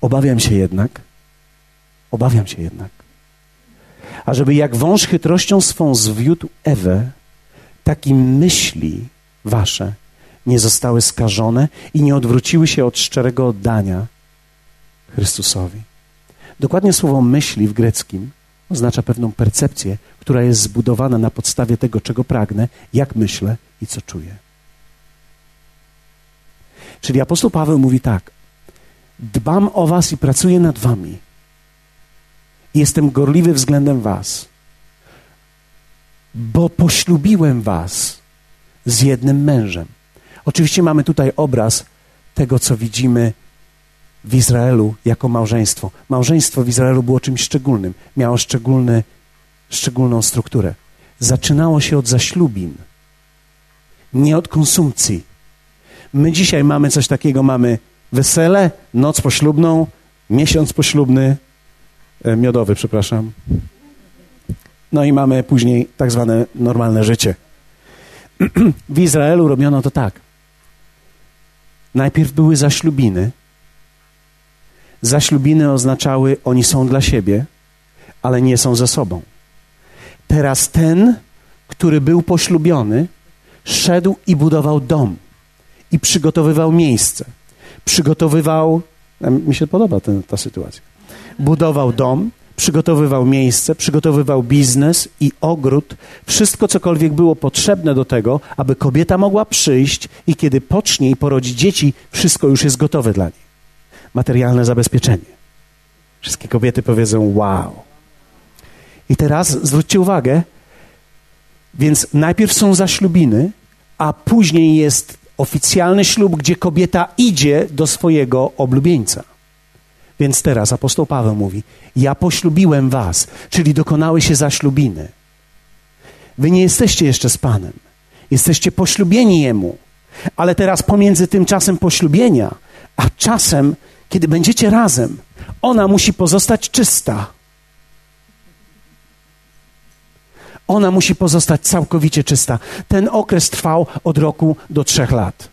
Obawiam się jednak, obawiam się jednak, ażeby jak wąż chytrością swą zwiódł Ewę, tak i myśli wasze nie zostały skażone i nie odwróciły się od szczerego oddania Chrystusowi. Dokładnie słowo myśli w greckim oznacza pewną percepcję, która jest zbudowana na podstawie tego, czego pragnę, jak myślę i co czuję. Czyli apostoł Paweł mówi tak: Dbam o was i pracuję nad wami. Jestem gorliwy względem was, bo poślubiłem was z jednym mężem. Oczywiście mamy tutaj obraz tego, co widzimy w Izraelu jako małżeństwo. Małżeństwo w Izraelu było czymś szczególnym, miało szczególny, szczególną strukturę. Zaczynało się od zaślubin, nie od konsumpcji. My dzisiaj mamy coś takiego, mamy wesele, noc poślubną, miesiąc poślubny, e, miodowy, przepraszam. No i mamy później tak zwane normalne życie. *clears throat* w Izraelu robiono to tak. Najpierw były zaślubiny. Zaślubiny oznaczały, oni są dla siebie, ale nie są ze sobą. Teraz ten, który był poślubiony, szedł i budował dom i przygotowywał miejsce. Przygotowywał, mi się podoba ten, ta sytuacja. Budował dom, przygotowywał miejsce, przygotowywał biznes i ogród, wszystko cokolwiek było potrzebne do tego, aby kobieta mogła przyjść i kiedy pocznie i porodzi dzieci, wszystko już jest gotowe dla niej. Materialne zabezpieczenie. Wszystkie kobiety powiedzą wow. I teraz zwróćcie uwagę, więc najpierw są zaślubiny, a później jest oficjalny ślub, gdzie kobieta idzie do swojego oblubieńca. Więc teraz apostoł Paweł mówi: Ja poślubiłem was, czyli dokonały się zaślubiny. Wy nie jesteście jeszcze z Panem, jesteście poślubieni Jemu. Ale teraz pomiędzy tym czasem poślubienia, a czasem, kiedy będziecie razem, ona musi pozostać czysta. Ona musi pozostać całkowicie czysta. Ten okres trwał od roku do trzech lat.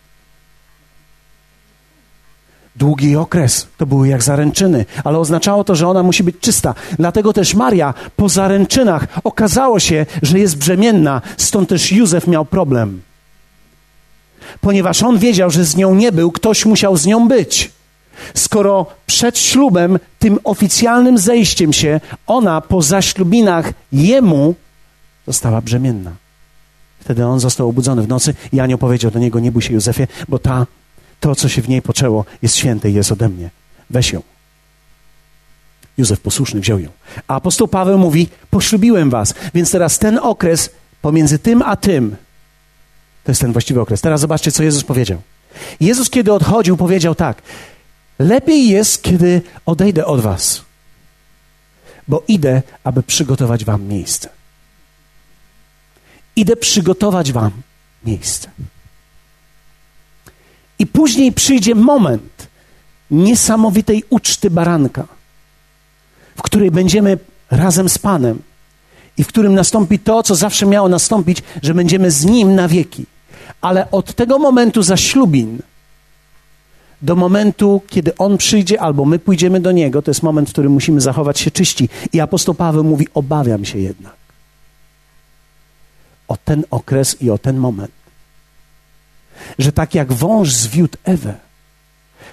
Długi okres, to były jak zaręczyny, ale oznaczało to, że ona musi być czysta. Dlatego też Maria po zaręczynach okazało się, że jest brzemienna, stąd też Józef miał problem. Ponieważ on wiedział, że z nią nie był, ktoś musiał z nią być. Skoro przed ślubem, tym oficjalnym zejściem się, ona po zaślubinach jemu została brzemienna. Wtedy on został obudzony w nocy i anioł powiedział do niego, nie bój się Józefie, bo ta, to co się w niej poczęło jest święte i jest ode mnie. Weź ją. Józef posłuszny wziął ją. A apostoł Paweł mówi, poślubiłem was. Więc teraz ten okres pomiędzy tym a tym, to jest ten właściwy okres. Teraz zobaczcie, co Jezus powiedział. Jezus, kiedy odchodził, powiedział tak, lepiej jest, kiedy odejdę od was, bo idę, aby przygotować wam miejsce. Idę przygotować Wam miejsce. I później przyjdzie moment niesamowitej uczty baranka, w której będziemy razem z Panem i w którym nastąpi to, co zawsze miało nastąpić, że będziemy z Nim na wieki. Ale od tego momentu zaślubin do momentu, kiedy On przyjdzie albo my pójdziemy do Niego, to jest moment, w którym musimy zachować się czyści. I apostoł Paweł mówi: Obawiam się jednak o ten okres i o ten moment. Że tak jak wąż zwiódł Ewę,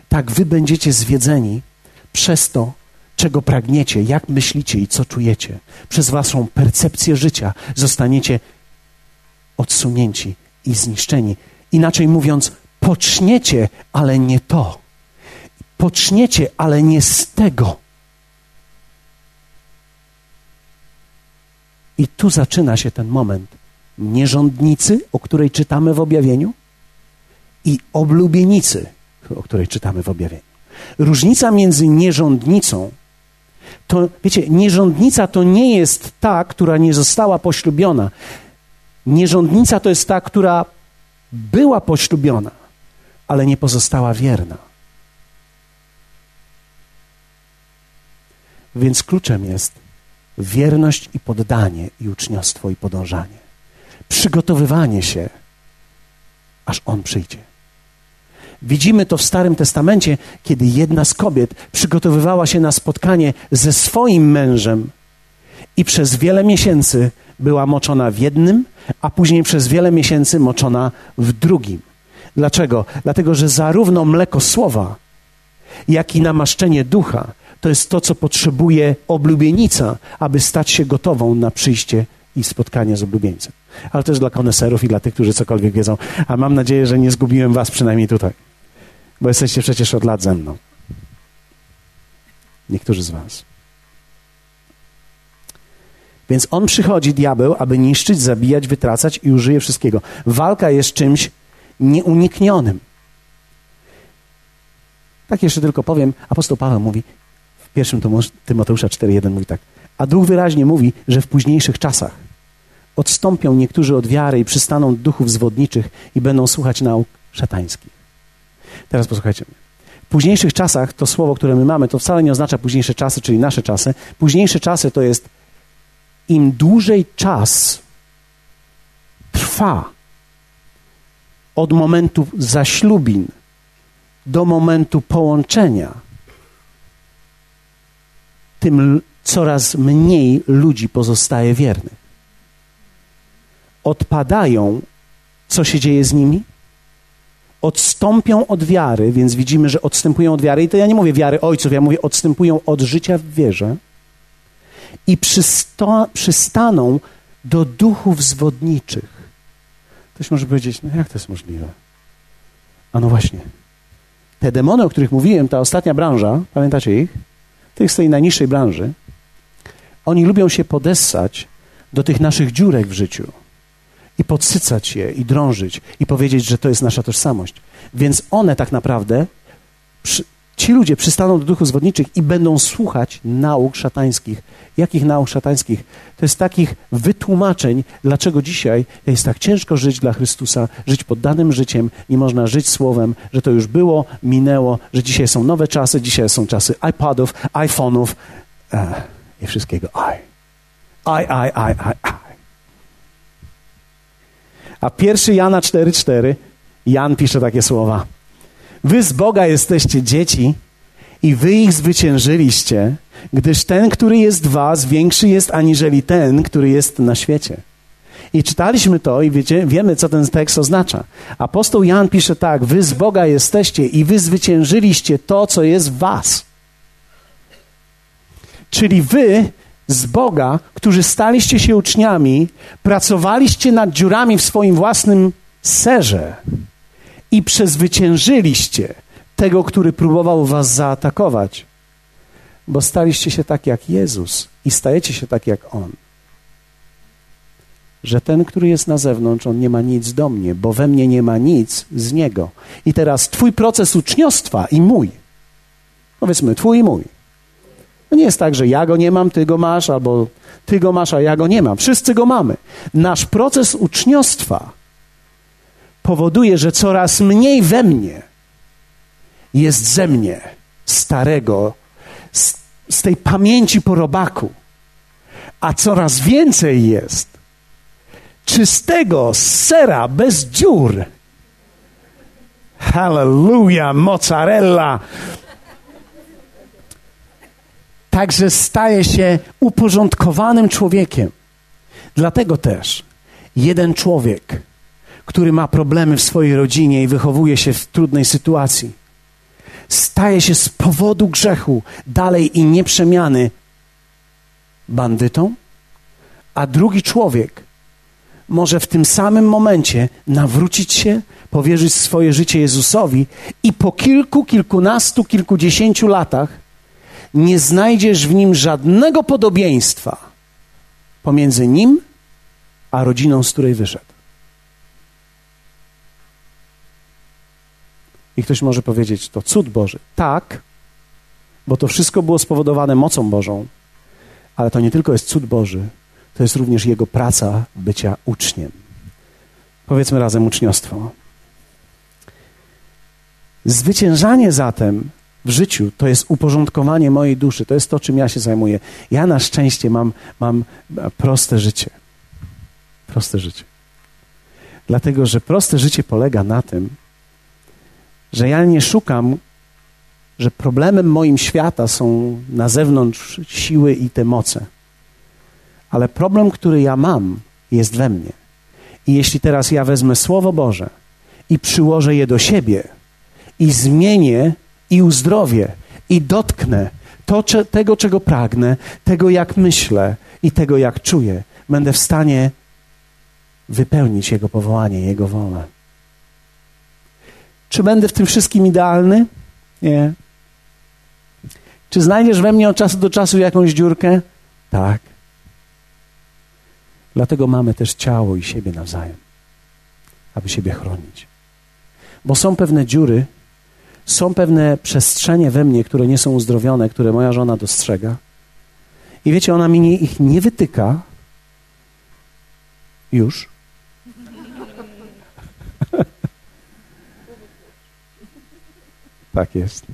tak wy będziecie zwiedzeni przez to, czego pragniecie, jak myślicie i co czujecie. Przez waszą percepcję życia zostaniecie odsunięci i zniszczeni. Inaczej mówiąc, poczniecie, ale nie to. Poczniecie, ale nie z tego. I tu zaczyna się ten moment, nierządnicy, o której czytamy w objawieniu, i oblubienicy, o której czytamy w objawieniu. Różnica między nierządnicą, to wiecie, nierządnica to nie jest ta, która nie została poślubiona. Nierządnica to jest ta, która była poślubiona, ale nie pozostała wierna. Więc kluczem jest wierność i poddanie, i uczniostwo, i podążanie przygotowywanie się, aż On przyjdzie. Widzimy to w Starym Testamencie, kiedy jedna z kobiet przygotowywała się na spotkanie ze swoim mężem i przez wiele miesięcy była moczona w jednym, a później przez wiele miesięcy moczona w drugim. Dlaczego? Dlatego, że zarówno mleko słowa, jak i namaszczenie ducha to jest to, co potrzebuje oblubienica, aby stać się gotową na przyjście i spotkanie z oblubieńcem. Ale jest dla koneserów i dla tych, którzy cokolwiek wiedzą. A mam nadzieję, że nie zgubiłem was przynajmniej tutaj. Bo jesteście przecież od lat ze mną. Niektórzy z was. Więc on przychodzi, diabeł, aby niszczyć, zabijać, wytracać i użyje wszystkiego. Walka jest czymś nieuniknionym. Tak jeszcze tylko powiem, apostoł Paweł mówi w pierwszym Tymoteusza 4.1 mówi tak. A Duch wyraźnie mówi, że w późniejszych czasach odstąpią niektórzy od wiary i przystaną duchów zwodniczych i będą słuchać nauk szatańskich. Teraz posłuchajcie mnie. W późniejszych czasach to słowo, które my mamy, to wcale nie oznacza późniejsze czasy, czyli nasze czasy. Późniejsze czasy to jest im dłużej czas trwa od momentu zaślubin do momentu połączenia, tym coraz mniej ludzi pozostaje wiernych. Odpadają, co się dzieje z nimi? Odstąpią od wiary, więc widzimy, że odstępują od wiary. I to ja nie mówię wiary ojców, ja mówię odstępują od życia w wierze i przysta przystaną do duchów zwodniczych. Ktoś może powiedzieć, no jak to jest możliwe? A no właśnie. Te demony, o których mówiłem, ta ostatnia branża, pamiętacie ich? Tych z tej najniższej branży, oni lubią się podessać do tych naszych dziurek w życiu i podsycać je i drążyć i powiedzieć, że to jest nasza tożsamość. Więc one tak naprawdę przy, Ci ludzie przystaną do duchów zwodniczych i będą słuchać nauk szatańskich. Jakich nauk szatańskich? To jest takich wytłumaczeń, dlaczego dzisiaj jest tak ciężko żyć dla Chrystusa, żyć poddanym życiem, nie można żyć słowem, że to już było, minęło, że dzisiaj są nowe czasy, dzisiaj są czasy iPodów, iPhone'ów e, i wszystkiego. I. I, I, I, I, I. A pierwszy Jana 4,4 Jan pisze takie słowa. Wy z Boga jesteście dzieci i wy ich zwyciężyliście, gdyż ten, który jest was, większy jest aniżeli ten, który jest na świecie. I czytaliśmy to i wiecie, wiemy, co ten tekst oznacza. Apostoł Jan pisze tak: Wy z Boga jesteście i wy zwyciężyliście to, co jest w was. Czyli wy z Boga, którzy staliście się uczniami, pracowaliście nad dziurami w swoim własnym serze i przezwyciężyliście tego, który próbował was zaatakować, bo staliście się tak jak Jezus i stajecie się tak jak On. Że ten, który jest na zewnątrz, on nie ma nic do mnie, bo we mnie nie ma nic z niego. I teraz Twój proces uczniostwa i mój, powiedzmy, Twój i mój. To nie jest tak, że ja go nie mam, Ty go masz, albo Ty go masz, a ja go nie mam. Wszyscy go mamy. Nasz proces uczniostwa powoduje, że coraz mniej we mnie jest ze mnie, starego, z, z tej pamięci po robaku, a coraz więcej jest czystego sera bez dziur. Hallelujah, mozzarella. Także staje się uporządkowanym człowiekiem. Dlatego też jeden człowiek który ma problemy w swojej rodzinie i wychowuje się w trudnej sytuacji, staje się z powodu grzechu dalej i nieprzemiany bandytą, a drugi człowiek może w tym samym momencie nawrócić się, powierzyć swoje życie Jezusowi i po kilku, kilkunastu, kilkudziesięciu latach nie znajdziesz w nim żadnego podobieństwa pomiędzy nim a rodziną, z której wyszedł. I ktoś może powiedzieć, to cud Boży. Tak, bo to wszystko było spowodowane mocą Bożą, ale to nie tylko jest cud Boży, to jest również Jego praca bycia uczniem. Powiedzmy razem uczniostwo. Zwyciężanie zatem w życiu to jest uporządkowanie mojej duszy, to jest to, czym ja się zajmuję. Ja na szczęście mam, mam proste życie. Proste życie. Dlatego, że proste życie polega na tym, że ja nie szukam, że problemem moim świata są na zewnątrz siły i te moce. Ale problem, który ja mam, jest we mnie. I jeśli teraz ja wezmę Słowo Boże i przyłożę je do siebie i zmienię i uzdrowię i dotknę, to, tego, czego pragnę, tego, jak myślę i tego, jak czuję, będę w stanie wypełnić Jego powołanie, Jego wolę. Czy będę w tym wszystkim idealny? Nie. Czy znajdziesz we mnie od czasu do czasu jakąś dziurkę? Tak. Dlatego mamy też ciało i siebie nawzajem, aby siebie chronić. Bo są pewne dziury, są pewne przestrzenie we mnie, które nie są uzdrowione, które moja żona dostrzega. I wiecie, ona mi ich nie wytyka już. Tak jest.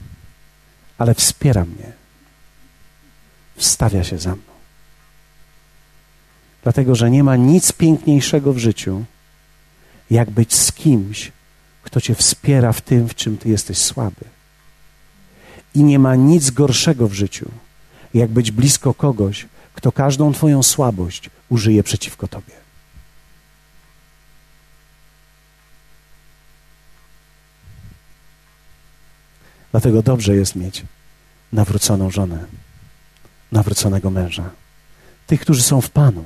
Ale wspiera mnie. Wstawia się za mną. Dlatego, że nie ma nic piękniejszego w życiu, jak być z kimś, kto cię wspiera w tym, w czym ty jesteś słaby. I nie ma nic gorszego w życiu, jak być blisko kogoś, kto każdą twoją słabość użyje przeciwko tobie. Dlatego dobrze jest mieć nawróconą żonę, nawróconego męża, tych, którzy są w Panu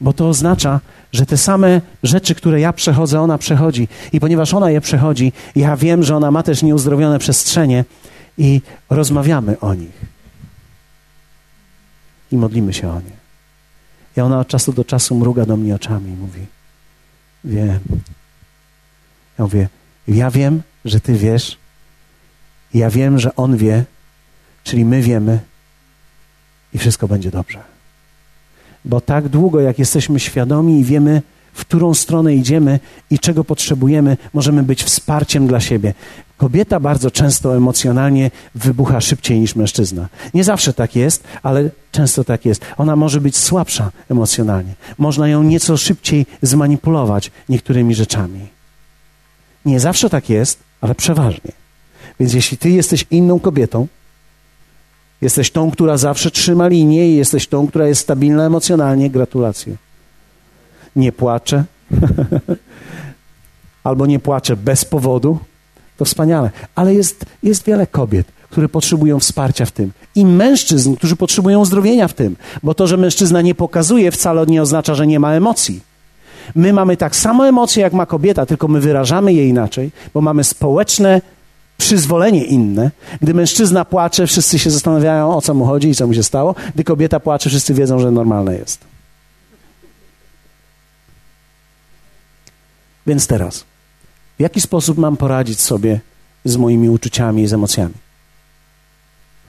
bo to oznacza, że te same rzeczy, które ja przechodzę, ona przechodzi. I ponieważ ona je przechodzi, ja wiem, że ona ma też nieuzdrowione przestrzenie i rozmawiamy o nich. I modlimy się o nie. I ona od czasu do czasu mruga do mnie oczami i mówi: Wiem. Ja mówię: Ja wiem, że ty wiesz. Ja wiem, że on wie, czyli my wiemy, i wszystko będzie dobrze. Bo tak długo, jak jesteśmy świadomi i wiemy, w którą stronę idziemy i czego potrzebujemy, możemy być wsparciem dla siebie. Kobieta bardzo często emocjonalnie wybucha szybciej niż mężczyzna. Nie zawsze tak jest, ale często tak jest. Ona może być słabsza emocjonalnie. Można ją nieco szybciej zmanipulować niektórymi rzeczami. Nie zawsze tak jest, ale przeważnie. Więc jeśli ty jesteś inną kobietą, Jesteś tą, która zawsze trzyma linię i jesteś tą, która jest stabilna emocjonalnie. Gratulacje. Nie płaczę. *laughs* Albo nie płaczę bez powodu. To wspaniale. Ale jest, jest wiele kobiet, które potrzebują wsparcia w tym. I mężczyzn, którzy potrzebują uzdrowienia w tym. Bo to, że mężczyzna nie pokazuje, wcale nie oznacza, że nie ma emocji. My mamy tak samo emocje, jak ma kobieta, tylko my wyrażamy je inaczej, bo mamy społeczne przyzwolenie inne. Gdy mężczyzna płacze, wszyscy się zastanawiają, o co mu chodzi i co mu się stało. Gdy kobieta płacze, wszyscy wiedzą, że normalne jest. Więc teraz, w jaki sposób mam poradzić sobie z moimi uczuciami i z emocjami?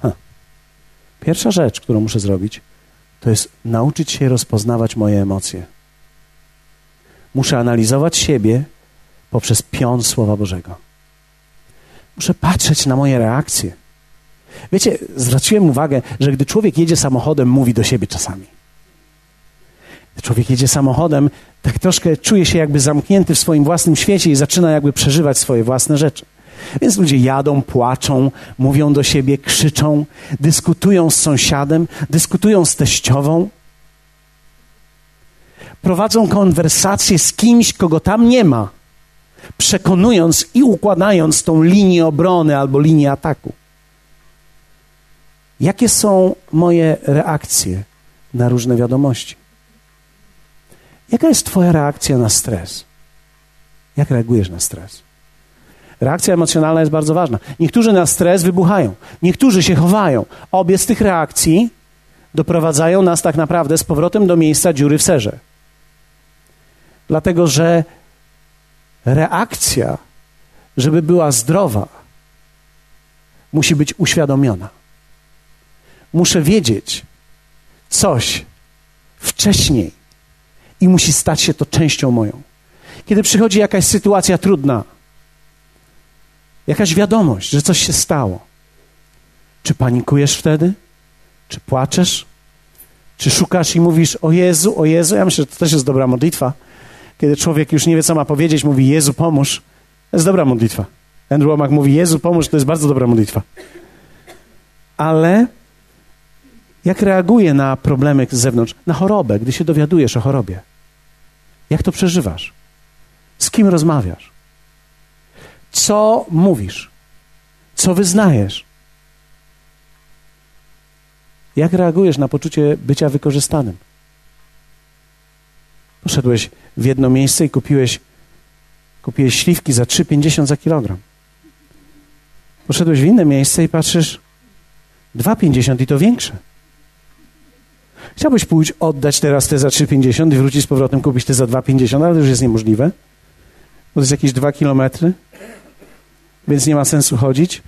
Ha. Pierwsza rzecz, którą muszę zrobić, to jest nauczyć się rozpoznawać moje emocje. Muszę analizować siebie poprzez pion Słowa Bożego. Muszę patrzeć na moje reakcje. Wiecie, zwróciłem uwagę, że gdy człowiek jedzie samochodem, mówi do siebie czasami. Gdy człowiek jedzie samochodem, tak troszkę czuje się jakby zamknięty w swoim własnym świecie i zaczyna jakby przeżywać swoje własne rzeczy. Więc ludzie jadą, płaczą, mówią do siebie, krzyczą, dyskutują z sąsiadem, dyskutują z teściową. Prowadzą konwersację z kimś, kogo tam nie ma przekonując i układając tą linię obrony albo linię ataku. Jakie są moje reakcje na różne wiadomości? Jaka jest Twoja reakcja na stres? Jak reagujesz na stres? Reakcja emocjonalna jest bardzo ważna. Niektórzy na stres wybuchają, niektórzy się chowają. Obie z tych reakcji doprowadzają nas tak naprawdę z powrotem do miejsca dziury w serze. Dlatego, że reakcja, żeby była zdrowa, musi być uświadomiona. Muszę wiedzieć coś wcześniej i musi stać się to częścią moją. Kiedy przychodzi jakaś sytuacja trudna, jakaś wiadomość, że coś się stało, czy panikujesz wtedy? Czy płaczesz? Czy szukasz i mówisz o Jezu, o Jezu? Ja myślę, że to też jest dobra modlitwa kiedy człowiek już nie wie, co ma powiedzieć, mówi Jezu, pomóż. To jest dobra modlitwa. Andrew Womack mówi Jezu, pomóż, to jest bardzo dobra modlitwa. Ale jak reaguje na problemy z zewnątrz? Na chorobę, gdy się dowiadujesz o chorobie. Jak to przeżywasz? Z kim rozmawiasz? Co mówisz? Co wyznajesz? Jak reagujesz na poczucie bycia wykorzystanym? Poszedłeś w jedno miejsce i kupiłeś, kupiłeś śliwki za 3,50 za kilogram. Poszedłeś w inne miejsce i patrzysz 2,50 i to większe. Chciałbyś pójść, oddać teraz te za 3,50 i wrócić z powrotem, kupić te za 2,50, ale to już jest niemożliwe, bo to jest jakieś 2 kilometry, więc nie ma sensu chodzić,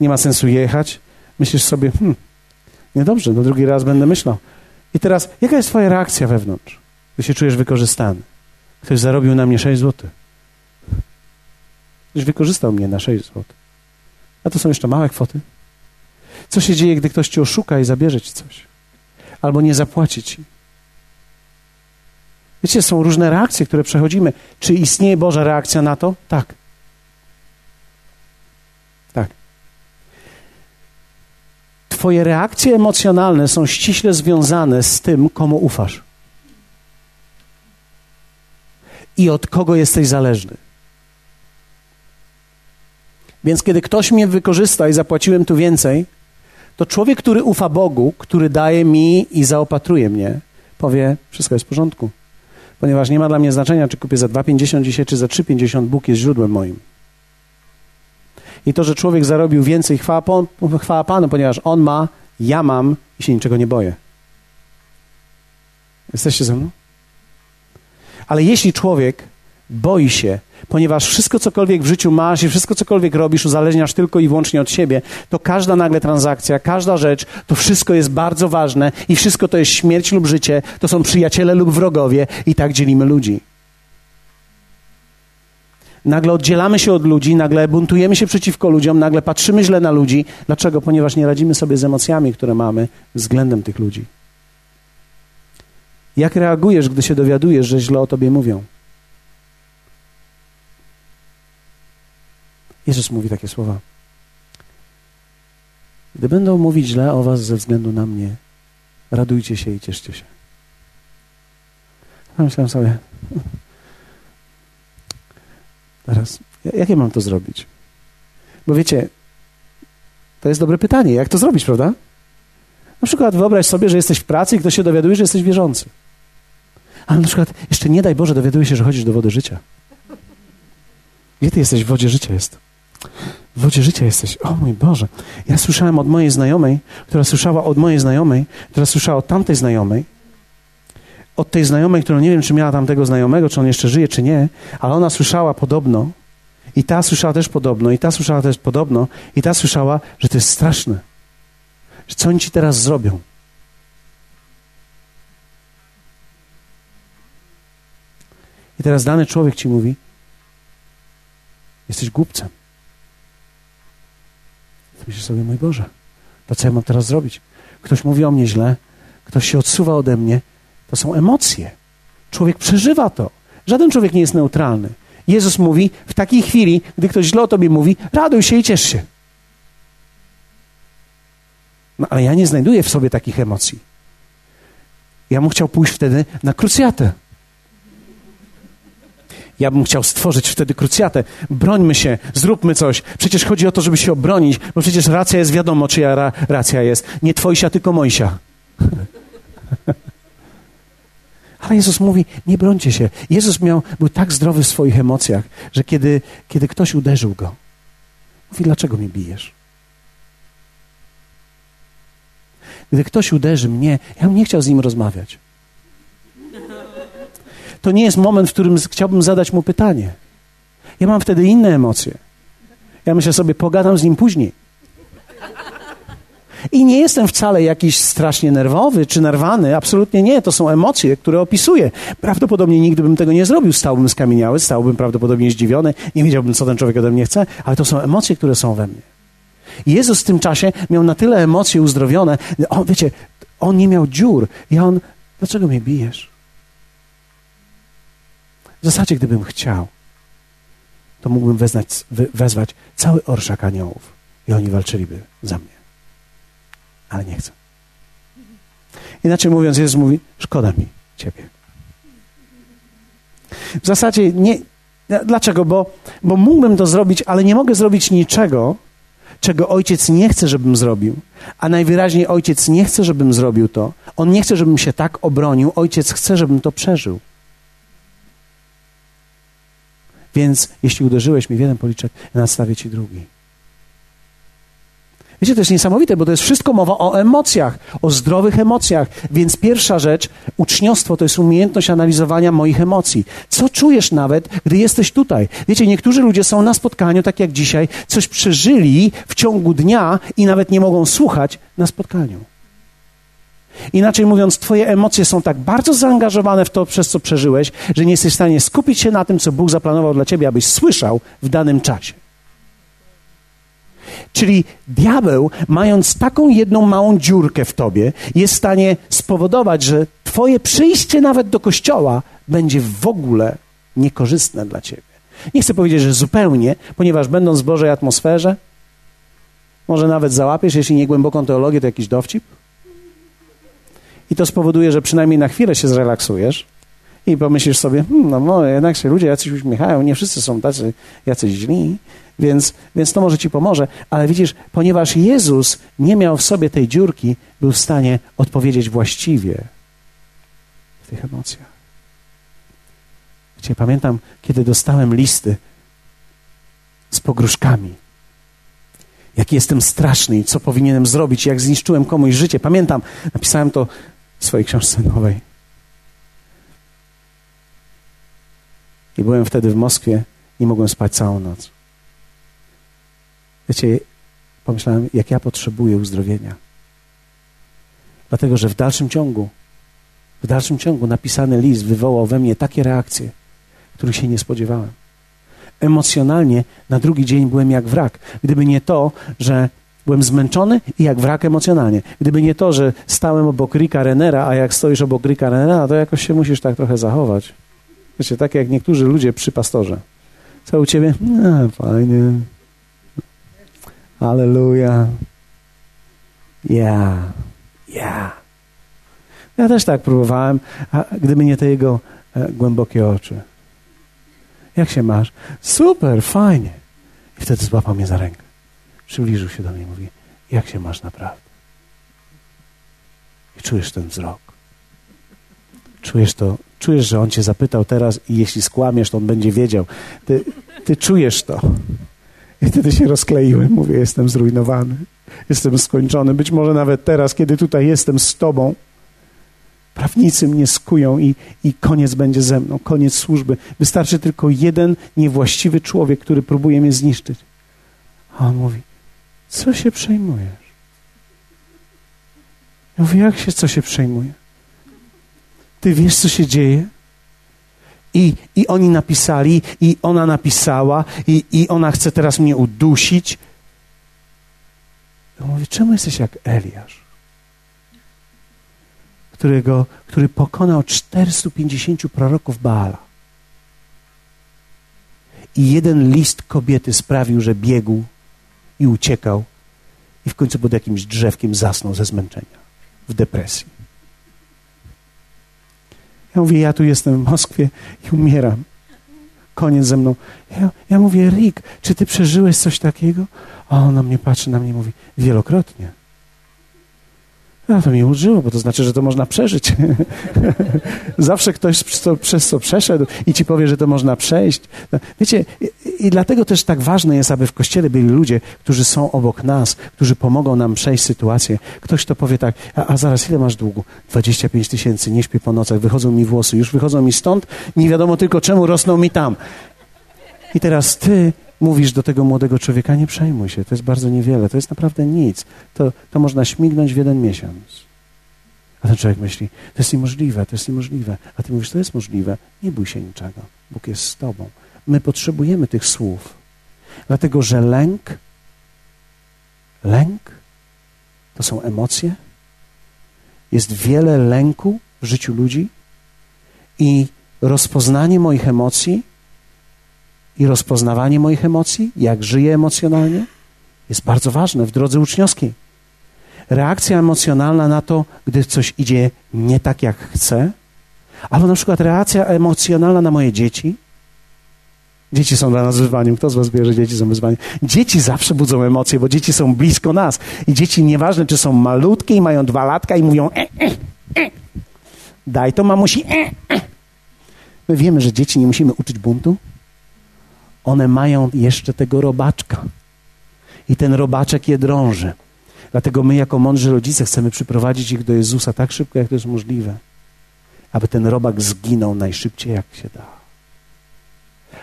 nie ma sensu jechać. Myślisz sobie, hmm, niedobrze, no drugi raz będę myślał. I teraz, jaka jest twoja reakcja wewnątrz, gdy się czujesz wykorzystany? Ktoś zarobił na mnie 6 zł. Ktoś wykorzystał mnie na 6 zł. A to są jeszcze małe kwoty. Co się dzieje, gdy ktoś cię oszuka i zabierze ci coś? Albo nie zapłaci ci? Wiecie, są różne reakcje, które przechodzimy. Czy istnieje Boża reakcja na to? Tak. Tak. Twoje reakcje emocjonalne są ściśle związane z tym, komu ufasz. I od kogo jesteś zależny. Więc kiedy ktoś mnie wykorzysta i zapłaciłem tu więcej, to człowiek, który ufa Bogu, który daje mi i zaopatruje mnie, powie: Wszystko jest w porządku. Ponieważ nie ma dla mnie znaczenia, czy kupię za 2,50 dzisiaj, czy za 3,50, Bóg jest źródłem moim. I to, że człowiek zarobił więcej, chwała, chwała Panu, ponieważ on ma, ja mam i się niczego nie boję. Jesteście ze mną? Ale jeśli człowiek boi się, ponieważ wszystko, cokolwiek w życiu masz i wszystko, cokolwiek robisz, uzależniasz tylko i wyłącznie od siebie, to każda nagle transakcja, każda rzecz, to wszystko jest bardzo ważne i wszystko to jest śmierć lub życie, to są przyjaciele lub wrogowie i tak dzielimy ludzi. Nagle oddzielamy się od ludzi, nagle buntujemy się przeciwko ludziom, nagle patrzymy źle na ludzi. Dlaczego? Ponieważ nie radzimy sobie z emocjami, które mamy względem tych ludzi. Jak reagujesz, gdy się dowiadujesz, że źle o tobie mówią? Jezus mówi takie słowa. Gdy będą mówić źle o was ze względu na mnie, radujcie się i cieszcie się. Myślałem sobie, *laughs* teraz, jak ja mam to zrobić? Bo wiecie, to jest dobre pytanie, jak to zrobić, prawda? Na przykład wyobraź sobie, że jesteś w pracy i ktoś się dowiaduje, że jesteś wierzący. Ale na przykład jeszcze nie daj Boże dowiaduje się, że chodzisz do wody życia. Gdzie ty jesteś? W wodzie życia jest. W wodzie życia jesteś. O mój Boże. Ja słyszałem od mojej znajomej, która słyszała od mojej znajomej, która słyszała od tamtej znajomej, od tej znajomej, która nie wiem, czy miała tamtego znajomego, czy on jeszcze żyje, czy nie, ale ona słyszała podobno, i ta słyszała też podobno, i ta słyszała też podobno, i ta słyszała, że to jest straszne. Że co oni ci teraz zrobią? I teraz dany człowiek ci mówi: Jesteś głupcem. Myślisz sobie, mój Boże, to co ja mam teraz zrobić? Ktoś mówi o mnie źle, ktoś się odsuwa ode mnie. To są emocje. Człowiek przeżywa to. Żaden człowiek nie jest neutralny. Jezus mówi, w takiej chwili, gdy ktoś źle o tobie mówi, raduj się i ciesz się. No ale ja nie znajduję w sobie takich emocji. Ja bym chciał pójść wtedy na krucjatę. Ja bym chciał stworzyć wtedy krucjatę. Brońmy się, zróbmy coś. Przecież chodzi o to, żeby się obronić, bo przecież racja jest wiadomo, czyja ra racja jest. Nie twojsia, tylko mojsia. *laughs* Ale Jezus mówi, nie brońcie się. Jezus miał, był tak zdrowy w swoich emocjach, że kiedy, kiedy ktoś uderzył go, mówi, dlaczego mnie bijesz? Gdy ktoś uderzy mnie, ja bym nie chciał z nim rozmawiać to nie jest moment, w którym chciałbym zadać mu pytanie. Ja mam wtedy inne emocje. Ja myślę sobie, pogadam z nim później. I nie jestem wcale jakiś strasznie nerwowy czy nerwany, absolutnie nie. To są emocje, które opisuję. Prawdopodobnie nigdy bym tego nie zrobił. Stałbym skamieniały, stałbym prawdopodobnie zdziwiony, nie wiedziałbym, co ten człowiek ode mnie chce, ale to są emocje, które są we mnie. Jezus w tym czasie miał na tyle emocje uzdrowione. On, wiecie, on nie miał dziur. I on, dlaczego mnie bijesz? W zasadzie, gdybym chciał, to mógłbym wezwać, wezwać cały orszak aniołów i oni walczyliby za mnie. Ale nie chcę. Inaczej mówiąc, Jezus mówi, szkoda mi ciebie. W zasadzie nie. Dlaczego? Bo, bo mógłbym to zrobić, ale nie mogę zrobić niczego, czego ojciec nie chce, żebym zrobił. A najwyraźniej ojciec nie chce, żebym zrobił to. On nie chce, żebym się tak obronił. Ojciec chce, żebym to przeżył. Więc jeśli uderzyłeś mi w jeden policzek, nadstawię ci drugi. Wiecie, to jest niesamowite, bo to jest wszystko mowa o emocjach, o zdrowych emocjach. Więc pierwsza rzecz, uczniostwo to jest umiejętność analizowania moich emocji. Co czujesz nawet, gdy jesteś tutaj? Wiecie, niektórzy ludzie są na spotkaniu, tak jak dzisiaj, coś przeżyli w ciągu dnia i nawet nie mogą słuchać na spotkaniu. Inaczej mówiąc, Twoje emocje są tak bardzo zaangażowane w to, przez co przeżyłeś, że nie jesteś w stanie skupić się na tym, co Bóg zaplanował dla Ciebie, abyś słyszał w danym czasie. Czyli diabeł, mając taką jedną małą dziurkę w tobie, jest w stanie spowodować, że twoje przyjście nawet do kościoła będzie w ogóle niekorzystne dla ciebie. Nie chcę powiedzieć, że zupełnie, ponieważ będąc w Bożej atmosferze, może nawet załapiesz, jeśli nie głęboką teologię, to jakiś dowcip. I to spowoduje, że przynajmniej na chwilę się zrelaksujesz i pomyślisz sobie, hmm, no, no jednak się ludzie jacyś uśmiechają, nie wszyscy są tacy jacyś źli, więc, więc to może ci pomoże. Ale widzisz, ponieważ Jezus nie miał w sobie tej dziurki, był w stanie odpowiedzieć właściwie w tych emocjach. Wiecie, pamiętam, kiedy dostałem listy z pogróżkami. Jaki jestem straszny i co powinienem zrobić, jak zniszczyłem komuś życie. Pamiętam, napisałem to swojej książce nowej. I byłem wtedy w Moskwie, nie mogłem spać całą noc. Wiecie, pomyślałem, jak ja potrzebuję uzdrowienia. Dlatego, że w dalszym ciągu, w dalszym ciągu napisany list wywołał we mnie takie reakcje, których się nie spodziewałem. Emocjonalnie na drugi dzień byłem jak wrak. Gdyby nie to, że byłem zmęczony i jak wrak emocjonalnie. Gdyby nie to, że stałem obok Rika Renera, a jak stoisz obok Rika Renera, to jakoś się musisz tak trochę zachować. Wiecie, tak jak niektórzy ludzie przy pastorze. Co u ciebie? No, fajnie. Aleluja. Ja. Ja. Ja też tak próbowałem, a gdyby nie te jego e, głębokie oczy. Jak się masz? Super, fajnie. I wtedy złapał mnie za rękę. Przybliżył się do mnie i mówi, jak się masz naprawdę? I czujesz ten wzrok. Czujesz to, czujesz, że on cię zapytał teraz i jeśli skłamiesz, to on będzie wiedział. Ty, ty czujesz to. I wtedy się rozkleiłem. Mówię, jestem zrujnowany. Jestem skończony. Być może nawet teraz, kiedy tutaj jestem z Tobą, prawnicy mnie skują i, i koniec będzie ze mną, koniec służby. Wystarczy tylko jeden niewłaściwy człowiek, który próbuje mnie zniszczyć. A on mówi, co się przejmujesz? Ja mówię, jak się, co się przejmuje? Ty wiesz, co się dzieje? I, I oni napisali, i ona napisała, i, i ona chce teraz mnie udusić. Ja mówię, czemu jesteś jak Eliasz? Którego, który pokonał 450 proroków Baala. I jeden list kobiety sprawił, że biegł i uciekał i w końcu pod jakimś drzewkiem zasnął ze zmęczenia, w depresji. Ja mówię, ja tu jestem w Moskwie i umieram. Koniec ze mną. Ja, ja mówię, Rick, czy ty przeżyłeś coś takiego? A on na mnie patrzy, na mnie mówi, wielokrotnie. No to mnie użyło, bo to znaczy, że to można przeżyć. *laughs* Zawsze ktoś przez co przeszedł i ci powie, że to można przejść. No, wiecie, i, i, dlatego też tak ważne jest, aby w kościele byli ludzie, którzy są obok nas, którzy pomogą nam przejść sytuację. Ktoś to powie tak, a, a zaraz ile masz długu? 25 tysięcy, nie śpię po nocach, wychodzą mi włosy, już wychodzą mi stąd, nie wiadomo tylko czemu rosną mi tam. I teraz ty mówisz do tego młodego człowieka, nie przejmuj się, to jest bardzo niewiele, to jest naprawdę nic. To, to można śmignąć w jeden miesiąc. A ten człowiek myśli, to jest niemożliwe, to jest niemożliwe. A ty mówisz, to jest możliwe. Nie bój się niczego. Bóg jest z tobą. My potrzebujemy tych słów. Dlatego, że lęk, lęk to są emocje. Jest wiele lęku w życiu ludzi i rozpoznanie moich emocji i rozpoznawanie moich emocji, jak żyję emocjonalnie, jest bardzo ważne w drodze uczniowskiej. Reakcja emocjonalna na to, gdy coś idzie nie tak, jak chcę, albo na przykład reakcja emocjonalna na moje dzieci, Dzieci są dla nas wyzwaniem. Kto z was wie, że dzieci są wyzwaniem? Dzieci zawsze budzą emocje, bo dzieci są blisko nas. I dzieci nieważne, czy są malutkie i mają dwa latka i mówią e, e, e. daj to mamusi. E, e. My wiemy, że dzieci nie musimy uczyć buntu. One mają jeszcze tego robaczka. I ten robaczek je drąży. Dlatego my, jako mądrzy rodzice, chcemy przyprowadzić ich do Jezusa tak szybko, jak to jest możliwe, aby ten robak zginął najszybciej, jak się da.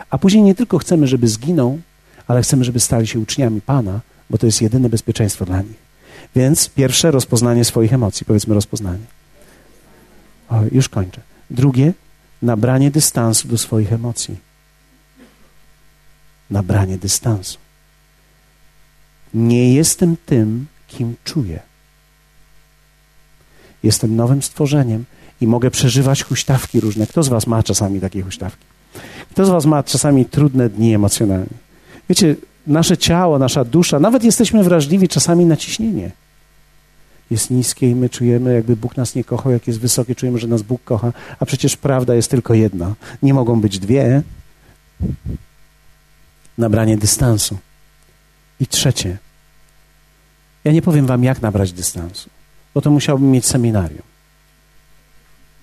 A później nie tylko chcemy, żeby zginął, ale chcemy, żeby stali się uczniami Pana, bo to jest jedyne bezpieczeństwo dla nich. Więc pierwsze, rozpoznanie swoich emocji, powiedzmy rozpoznanie. O, już kończę. Drugie, nabranie dystansu do swoich emocji. Nabranie dystansu. Nie jestem tym, kim czuję. Jestem nowym stworzeniem i mogę przeżywać huśtawki różne. Kto z Was ma czasami takie huśtawki? Kto z Was ma czasami trudne dni emocjonalnie? Wiecie, nasze ciało, nasza dusza, nawet jesteśmy wrażliwi czasami na ciśnienie. Jest niskie i my czujemy, jakby Bóg nas nie kochał, jak jest wysokie, czujemy, że nas Bóg kocha, a przecież prawda jest tylko jedna. Nie mogą być dwie. Nabranie dystansu. I trzecie, ja nie powiem wam, jak nabrać dystansu, bo to musiałbym mieć seminarium.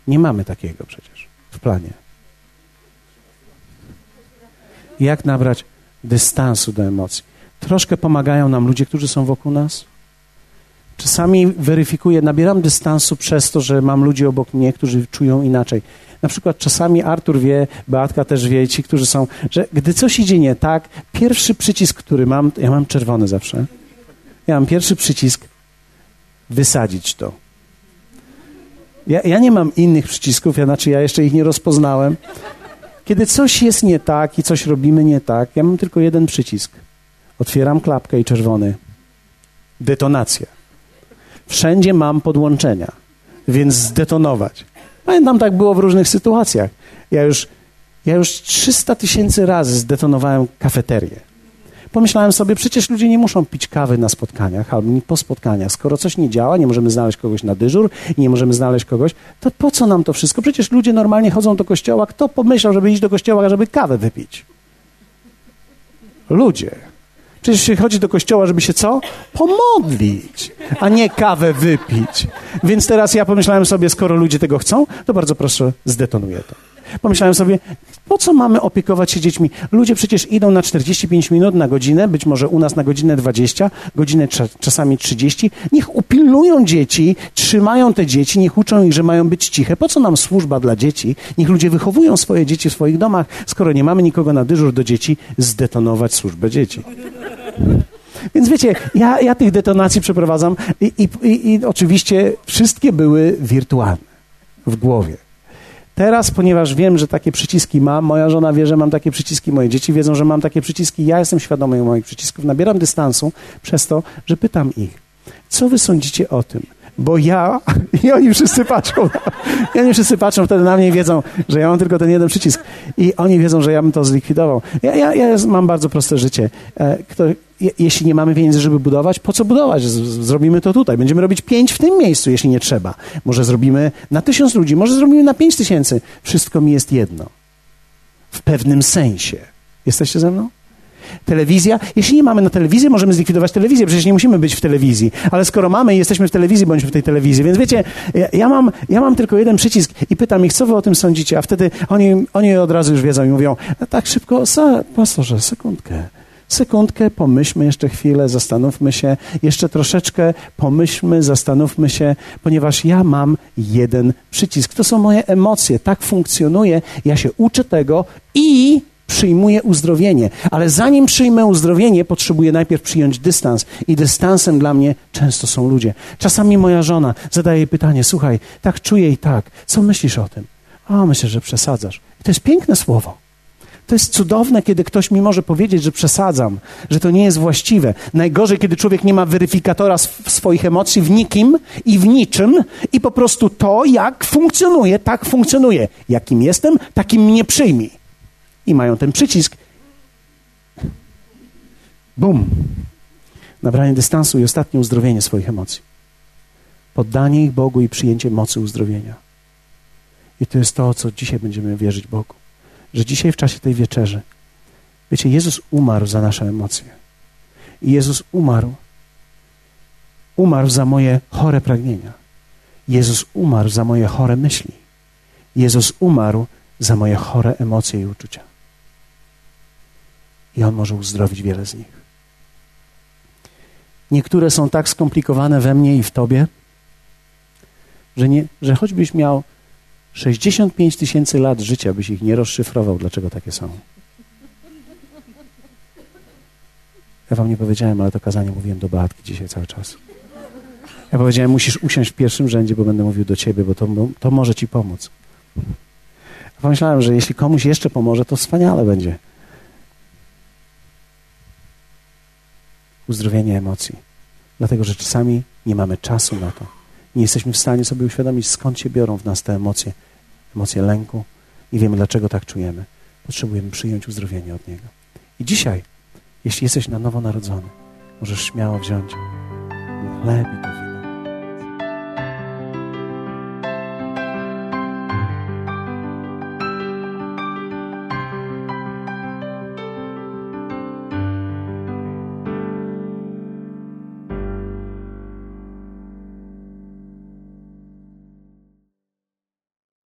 Nie mamy takiego przecież w planie. Jak nabrać dystansu do emocji? Troszkę pomagają nam ludzie, którzy są wokół nas. Czasami weryfikuję, nabieram dystansu przez to, że mam ludzi obok mnie, którzy czują inaczej. Na przykład czasami Artur wie, Beatka też wie, ci, którzy są, że gdy coś idzie nie tak, pierwszy przycisk, który mam, ja mam czerwony zawsze, ja mam pierwszy przycisk wysadzić to. Ja, ja nie mam innych przycisków, ja, znaczy ja jeszcze ich nie rozpoznałem. Kiedy coś jest nie tak i coś robimy nie tak, ja mam tylko jeden przycisk. Otwieram klapkę i czerwony. Detonacja. Wszędzie mam podłączenia, więc zdetonować. Pamiętam, tak było w różnych sytuacjach. Ja już, ja już 300 tysięcy razy zdetonowałem kafeterię. Pomyślałem sobie, przecież ludzie nie muszą pić kawy na spotkaniach albo po spotkaniach. Skoro coś nie działa, nie możemy znaleźć kogoś na dyżur nie możemy znaleźć kogoś, to po co nam to wszystko? Przecież ludzie normalnie chodzą do kościoła. Kto pomyślał, żeby iść do kościoła, żeby kawę wypić? Ludzie. Przecież się chodzi do kościoła, żeby się co? Pomodlić, a nie kawę wypić. Więc teraz ja pomyślałem sobie, skoro ludzie tego chcą, to bardzo proszę, zdetonuję to. Pomyślałem sobie, po co mamy opiekować się dziećmi? Ludzie przecież idą na 45 minut, na godzinę, być może u nas na godzinę 20, godzinę czasami 30. Niech upilnują dzieci, trzymają te dzieci, niech uczą ich, że mają być ciche. Po co nam służba dla dzieci? Niech ludzie wychowują swoje dzieci w swoich domach, skoro nie mamy nikogo na dyżur do dzieci, zdetonować służbę dzieci. Więc wiecie, ja, ja tych detonacji przeprowadzam i, i, i oczywiście wszystkie były wirtualne w głowie. Teraz, ponieważ wiem, że takie przyciski mam, moja żona wie, że mam takie przyciski, moje dzieci wiedzą, że mam takie przyciski, ja jestem świadomy moich przycisków, nabieram dystansu przez to, że pytam ich, co wy sądzicie o tym? Bo ja, *laughs* i oni wszyscy patrzą, i oni wszyscy patrzą wtedy na mnie i wiedzą, że ja mam tylko ten jeden przycisk. I oni wiedzą, że ja bym to zlikwidował. Ja, ja, ja mam bardzo proste życie. E, jeśli nie mamy pieniędzy, żeby budować, po co budować? Zrobimy to tutaj. Będziemy robić pięć w tym miejscu, jeśli nie trzeba. Może zrobimy na tysiąc ludzi, może zrobimy na pięć tysięcy. Wszystko mi jest jedno. W pewnym sensie. Jesteście ze mną? Telewizja. Jeśli nie mamy na telewizję, możemy zlikwidować telewizję, przecież nie musimy być w telewizji. Ale skoro mamy i jesteśmy w telewizji, bądźmy w tej telewizji. Więc wiecie, ja, ja, mam, ja mam tylko jeden przycisk i pytam ich, co wy o tym sądzicie? A wtedy oni, oni od razu już wiedzą i mówią, no tak szybko, pastorze, sekundkę sekundkę, pomyślmy jeszcze chwilę, zastanówmy się, jeszcze troszeczkę pomyślmy, zastanówmy się, ponieważ ja mam jeden przycisk. To są moje emocje, tak funkcjonuje, ja się uczę tego i przyjmuję uzdrowienie. Ale zanim przyjmę uzdrowienie, potrzebuję najpierw przyjąć dystans. I dystansem dla mnie często są ludzie. Czasami moja żona zadaje pytanie: Słuchaj, tak czuję i tak. Co myślisz o tym? O, myślę, że przesadzasz. I to jest piękne słowo. To jest cudowne, kiedy ktoś mi może powiedzieć, że przesadzam, że to nie jest właściwe. Najgorzej, kiedy człowiek nie ma weryfikatora swoich emocji w nikim i w niczym i po prostu to, jak funkcjonuje, tak funkcjonuje. Jakim jestem, takim mnie przyjmij. I mają ten przycisk. Bum. Nabranie dystansu i ostatnie uzdrowienie swoich emocji. Poddanie ich Bogu i przyjęcie mocy uzdrowienia. I to jest to, co dzisiaj będziemy wierzyć Bogu że dzisiaj w czasie tej wieczerzy Wiecie, Jezus umarł za nasze emocje. I Jezus umarł. Umarł za moje chore pragnienia. Jezus umarł za moje chore myśli. Jezus umarł za moje chore emocje i uczucia. I On może uzdrowić wiele z nich. Niektóre są tak skomplikowane we mnie i w Tobie, że, nie, że choćbyś miał 65 tysięcy lat życia, byś ich nie rozszyfrował, dlaczego takie są. Ja wam nie powiedziałem, ale to kazanie mówiłem do Beatki dzisiaj cały czas. Ja powiedziałem, musisz usiąść w pierwszym rzędzie, bo będę mówił do ciebie, bo to, to może ci pomóc. Ja pomyślałem, że jeśli komuś jeszcze pomoże, to wspaniale będzie. Uzdrowienie emocji. Dlatego, że czasami nie mamy czasu na to. Nie jesteśmy w stanie sobie uświadomić, skąd się biorą w nas te emocje. Emocje lęku. Nie wiemy, dlaczego tak czujemy. Potrzebujemy przyjąć uzdrowienie od Niego. I dzisiaj, jeśli jesteś na nowo narodzony, możesz śmiało wziąć chleb i to